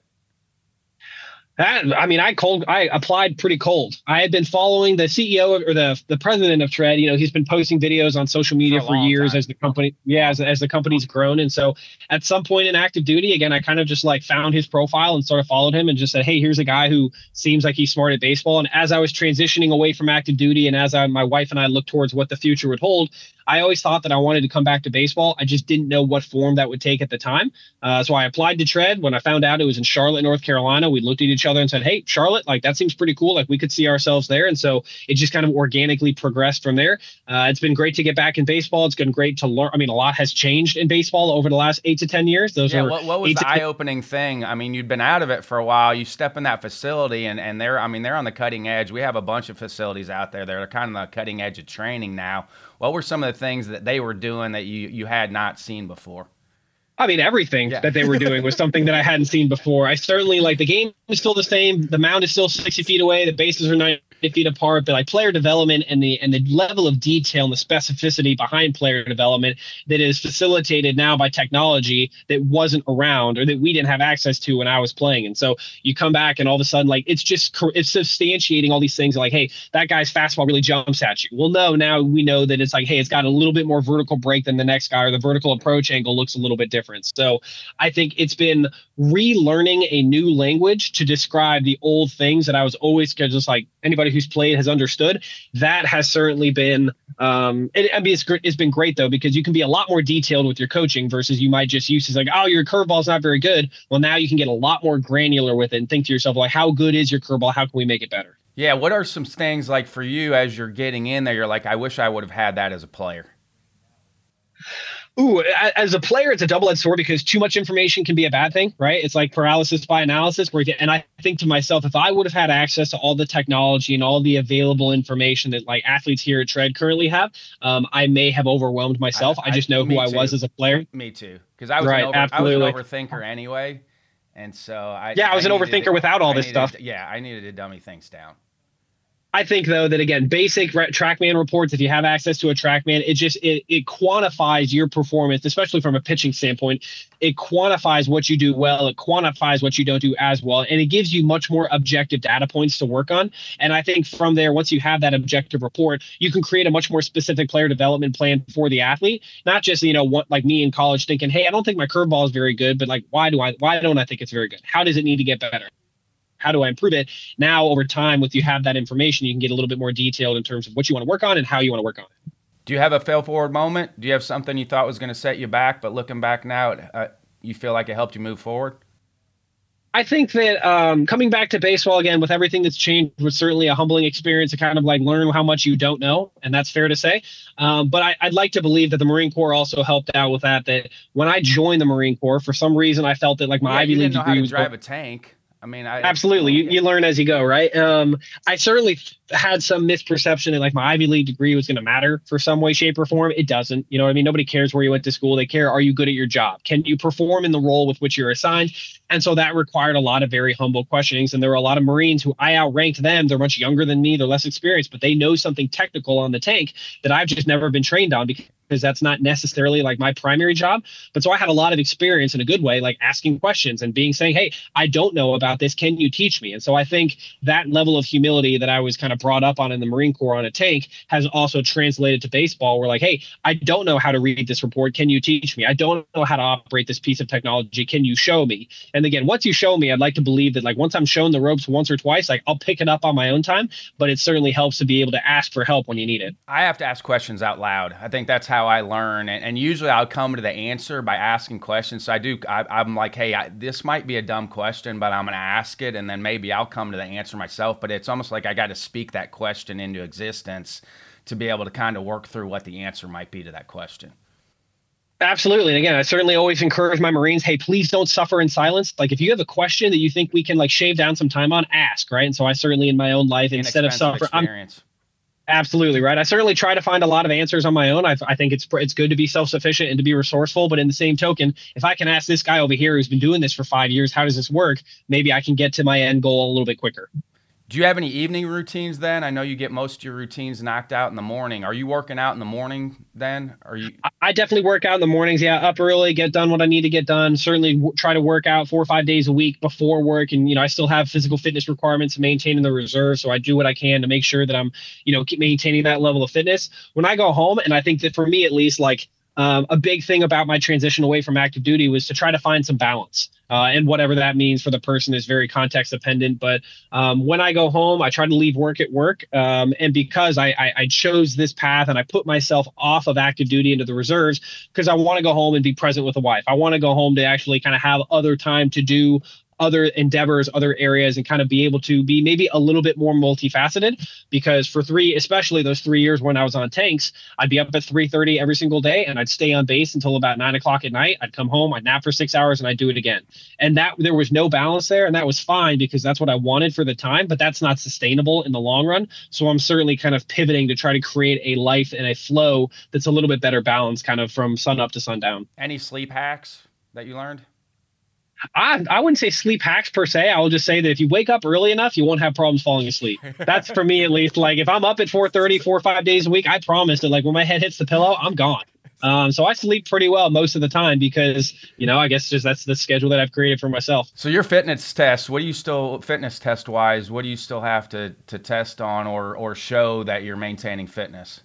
That, I mean, I cold, I applied pretty cold. I had been following the CEO or the the president of Tread. You know, he's been posting videos on social media For for, years time. as the company, yeah, as, as the company's grown. And so, at some point in active duty, again, I kind of just like found his profile and sort of followed him and just said, hey, here's a guy who seems like he's smart at baseball. And as I was transitioning away from active duty, and as I, my wife and I looked towards what the future would hold, I always thought that I wanted to come back to baseball. I just didn't know what form that would take at the time. Uh, so I applied to Tread. When I found out it was in Charlotte, North Carolina, we looked at each other and said, "Hey, Charlotte, like that seems pretty cool. Like we could see ourselves there." And so it just kind of organically progressed from there. Uh, it's been great to get back in baseball. It's been great to learn. I mean, a lot has changed in baseball over the last eight to ten years. Those Yeah, are what, what was the eye-opening thing? I mean, you'd been out of it for a while. You step in that facility, and and they're, I mean, they're on the cutting edge. We have a bunch of facilities out there They're kind of the cutting edge of training now. What were some of the things that they were doing that you you had not seen before? I mean, everything Yeah. that they were doing was something that I hadn't seen before. I certainly like the game is still the same. The mound is still 60 feet away. The bases are 90 feet apart, but like player development and the and the level of detail and the specificity behind player development that is facilitated now by technology that wasn't around or that we didn't have access to when I was playing. And so you come back and all of a sudden, like it's just it's substantiating all these things. Like, hey, that guy's fastball really jumps at you. Well, no, now we know that it's like, hey, it's got a little bit more vertical break than the next guy, or the vertical approach angle looks a little bit different. So I think it's been relearning a new language to describe the old things that I was always just like anybody who's played has understood. That has certainly been, um, it, I mean, it's it's been great though, because you can be a lot more detailed with your coaching versus you might just use it's like, oh, your curveball's not very good. Well, now you can get a lot more granular with it and think to yourself, like, how good is your curveball? How can we make it better? Yeah, what are some things like for you as you're getting in there? You're like, I wish I would have had that as a player. Ooh, as a player, it's a double-edged sword because too much information can be a bad thing, right? It's like paralysis by analysis. Where, and I think to myself, if I would have had access to all the technology and all the available information that like athletes here at Tread currently have, um, I may have overwhelmed myself. I, I just know I, who I was as a player. Me too, because I was right, an over, absolutely. I was an overthinker anyway, and so I yeah, I was an overthinker to, without all this needed, stuff. Yeah, I needed to dummy things down. I think though that again, basic TrackMan reports, if you have access to a TrackMan, it just it, it quantifies your performance, especially from a pitching standpoint. It quantifies what you do well, it quantifies what you don't do as well, and it gives you much more objective data points to work on. And I think from there, once you have that objective report, you can create a much more specific player development plan for the athlete. Not just you know what like me in college thinking, hey, I don't think my curveball is very good, but like why do I why don't I think it's very good? How does it need to get better? How do I improve it? Now, over time, with you have that information, you can get a little bit more detailed in terms of what you want to work on and how you want to work on it. Do you have a fail forward moment? Do you have something you thought was going to set you back, but looking back now, uh, you feel like it helped you move forward? I think that um, coming back to baseball again with everything that's changed was certainly a humbling experience to kind of like learn how much you don't know, and that's fair to say. Um, but I, would like to believe that the Marine Corps also helped out with that. That when I joined the Marine Corps, for some reason, I felt that like my yeah, Ivy League degree was drive a tank. I mean, I absolutely. You, you learn as you go, right? Um, I certainly had some misperception that like my Ivy League degree was going to matter for some way, shape, or form. It doesn't. You know what I mean? Nobody cares where you went to school. They care, are you good at your job? Can you perform in the role with which you're assigned? And so that required a lot of very humble questionings. And there were a lot of Marines who I outranked them. They're much younger than me. They're less experienced, but they know something technical on the tank that I've just never been trained on because because that's not necessarily like my primary job. But so I had a lot of experience in a good way, like asking questions and being saying, Hey, I don't know about this. Can you teach me? And so I think that level of humility that I was kind of brought up on in the Marine Corps on a tank has also translated to baseball. We're like, Hey, I don't know how to read this report. Can you teach me? I don't know how to operate this piece of technology. Can you show me? And again, once you show me, I'd like to believe that like once I'm shown the ropes once or twice, like I'll pick it up on my own time, but it certainly helps to be able to ask for help when you need it. I have to ask questions out loud. I think that's how how I learn, and, and, usually I'll come to the answer by asking questions. So I do. I, am like, hey, I, this might be a dumb question, but I'm going to ask it, and then maybe I'll come to the answer myself. But it's almost like I got to speak that question into existence to be able to kind of work through what the answer might be to that question. Absolutely. And again, I certainly always encourage my Marines, hey, please don't suffer in silence. Like if you have a question that you think we can like shave down some time on, ask, right? And so I certainly in my own life, instead of suffering, I'm, Absolutely right. I certainly try to find a lot of answers on my own. I, I think it's it's good to be self sufficient and to be resourceful. But in the same token, if I can ask this guy over here who's been doing this for five years, how does this work? Maybe I can get to my end goal a little bit quicker. Do you have any evening routines then? I know you get most of your routines knocked out in the morning. Are you working out in the morning then? Are you? I definitely work out in the mornings. Yeah, up early, get done what I need to get done. Certainly w- try to work out four or five days a week before work, and you know I still have physical fitness requirements to maintain in the reserve, so I do what I can to make sure that I'm you know keep maintaining that level of fitness. When I go home, and I think that for me at least, like um, a big thing about my transition away from active duty was to try to find some balance. Uh, and whatever that means for the person is very context dependent. But um, when I go home, I try to leave work at work. Um, and because I, I, I, chose this path and I put myself off of active duty into the reserves because I want to go home and be present with the wife. I want to go home to actually kind of have other time to do other endeavors, other areas, and kind of be able to be maybe a little bit more multifaceted. Because for three, especially those three years when I was on tanks, I'd be up at 3:30 every single day, and I'd stay on base until about nine o'clock at night. I'd come home, I'd nap for six hours, and I'd do it again. And that there was no balance there, and that was fine because that's what I wanted for the time. But that's not sustainable in the long run. So I'm certainly kind of pivoting to try to create a life and a flow that's a little bit better balanced, kind of from sun up to sundown. Any sleep hacks that you learned? I, I wouldn't say sleep hacks per se. I will just say that if you wake up early enough, you won't have problems falling asleep. That's for me at least. Like if I'm up at 4:30, four or five days a week, I promise that like when my head hits the pillow, I'm gone. Um, so I sleep pretty well most of the time because you know I guess just that's the schedule that I've created for myself. So your fitness test, what do you still fitness test wise? What do you still have to to test on or or show that you're maintaining fitness?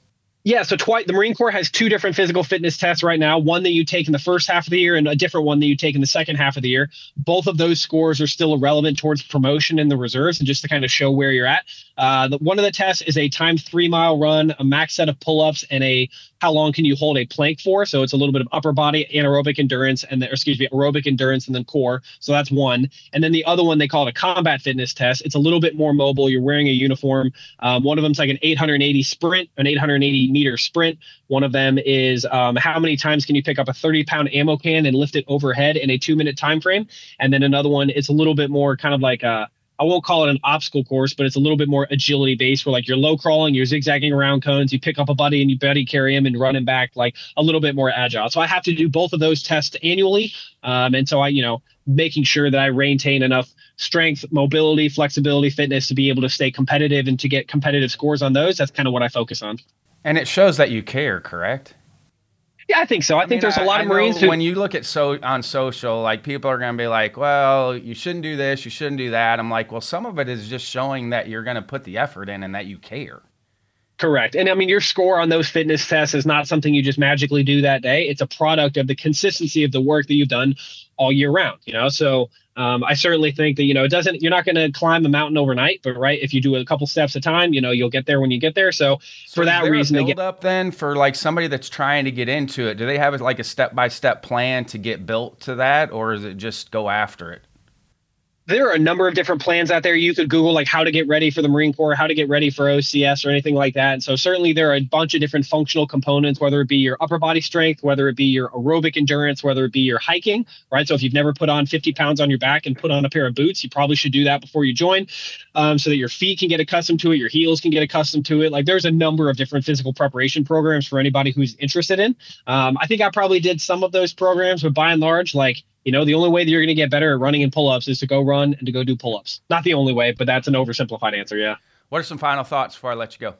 Yeah, so the Marine Corps has two different physical fitness tests right now. One that you take in the first half of the year, and a different one that you take in the second half of the year. Both of those scores are still relevant towards promotion in the reserves, and just to kind of show where you're at. Uh, the, one of the tests is a timed three mile run, a max set of pull ups, and a how long can you hold a plank for? So it's a little bit of upper body anaerobic endurance, and then, excuse me, aerobic endurance, and then core. So that's one. And then the other one they call it a combat fitness test. It's a little bit more mobile. You're wearing a uniform. Um, one of them's like an 880 sprint, an 880 meter sprint. One of them is um, how many times can you pick up a 30 pound ammo can and lift it overhead in a two minute time frame? And then another one, it's a little bit more kind of like a I won't call it an obstacle course, but it's a little bit more agility based where like you're low crawling, you're zigzagging around cones, you pick up a buddy and you buddy carry him and run him back like a little bit more agile. So I have to do both of those tests annually. Um, and so I, you know, making sure that I maintain enough strength, mobility, flexibility, fitness to be able to stay competitive and to get competitive scores on those. That's kind of what I focus on. And it shows that you care, correct? Yeah, I think so. I, I think mean, there's a lot I, of Marines. Who, when you look at so on social, like people are going to be like, "Well, you shouldn't do this, you shouldn't do that." I'm like, "Well, some of it is just showing that you're going to put the effort in and that you care." Correct. And I mean, your score on those fitness tests is not something you just magically do that day. It's a product of the consistency of the work that you've done all year round, you know? So um, I certainly think that, you know, it doesn't, you're not going to climb a mountain overnight, but right. If you do a couple steps at a time, you know, you'll get there when you get there. So, so for that reason, build get, up then for like somebody that's trying to get into it, do they have like a step by step plan to get built to that? Or is it just go after it? There are a number of different plans out there. You could Google like how to get ready for the Marine Corps, how to get ready for OCS or anything like that. And so certainly there are a bunch of different functional components, whether it be your upper body strength, whether it be your aerobic endurance, whether it be your hiking, right? So if you've never put on 50 pounds on your back and put on a pair of boots, you probably should do that before you join um, so that your feet can get accustomed to it, your heels can get accustomed to it. Like there's a number of different physical preparation programs for anybody who's interested in. Um, I think I probably did some of those programs, but by and large, like you know, the only way that you're going to get better at running and pull ups is to go run and to go do pull ups. Not the only way, but that's an oversimplified answer. Yeah. What are some final thoughts before I let you go?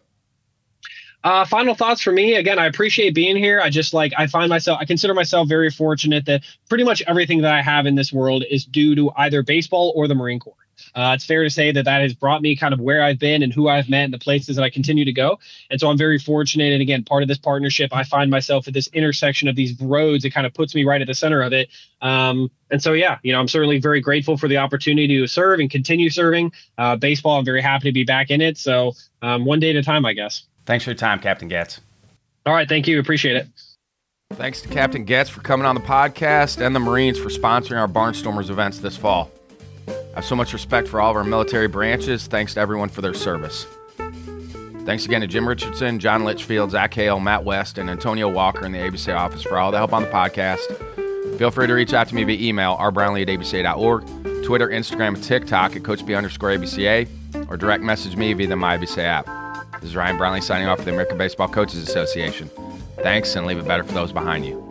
Uh, final thoughts for me. Again, I appreciate being here. I just like, I find myself, I consider myself very fortunate that pretty much everything that I have in this world is due to either baseball or the Marine Corps. Uh, it's fair to say that that has brought me kind of where I've been and who I've met and the places that I continue to go. And so I'm very fortunate. And again, part of this partnership, I find myself at this intersection of these roads. It kind of puts me right at the center of it. Um, and so, yeah, you know, I'm certainly very grateful for the opportunity to serve and continue serving. Uh, baseball, I'm very happy to be back in it. So um, one day at a time, I guess. Thanks for your time, Captain Goetz. All right. Thank you. Appreciate it. Thanks to Captain Goetz for coming on the podcast and the Marines for sponsoring our Barnstormers events this fall. I have so much respect for all of our military branches. Thanks to everyone for their service. Thanks again to Jim Richardson, John Litchfield, Zach Hale, Matt West, and Antonio Walker in the ABC office for all the help on the podcast. Feel free to reach out to me via email, rbrownlee at abca.org, Twitter, Instagram, and TikTok at CoachB underscore ABCA, or direct message me via the MyABCA app. This is Ryan Brownlee signing off for the American Baseball Coaches Association. Thanks, and leave it better for those behind you.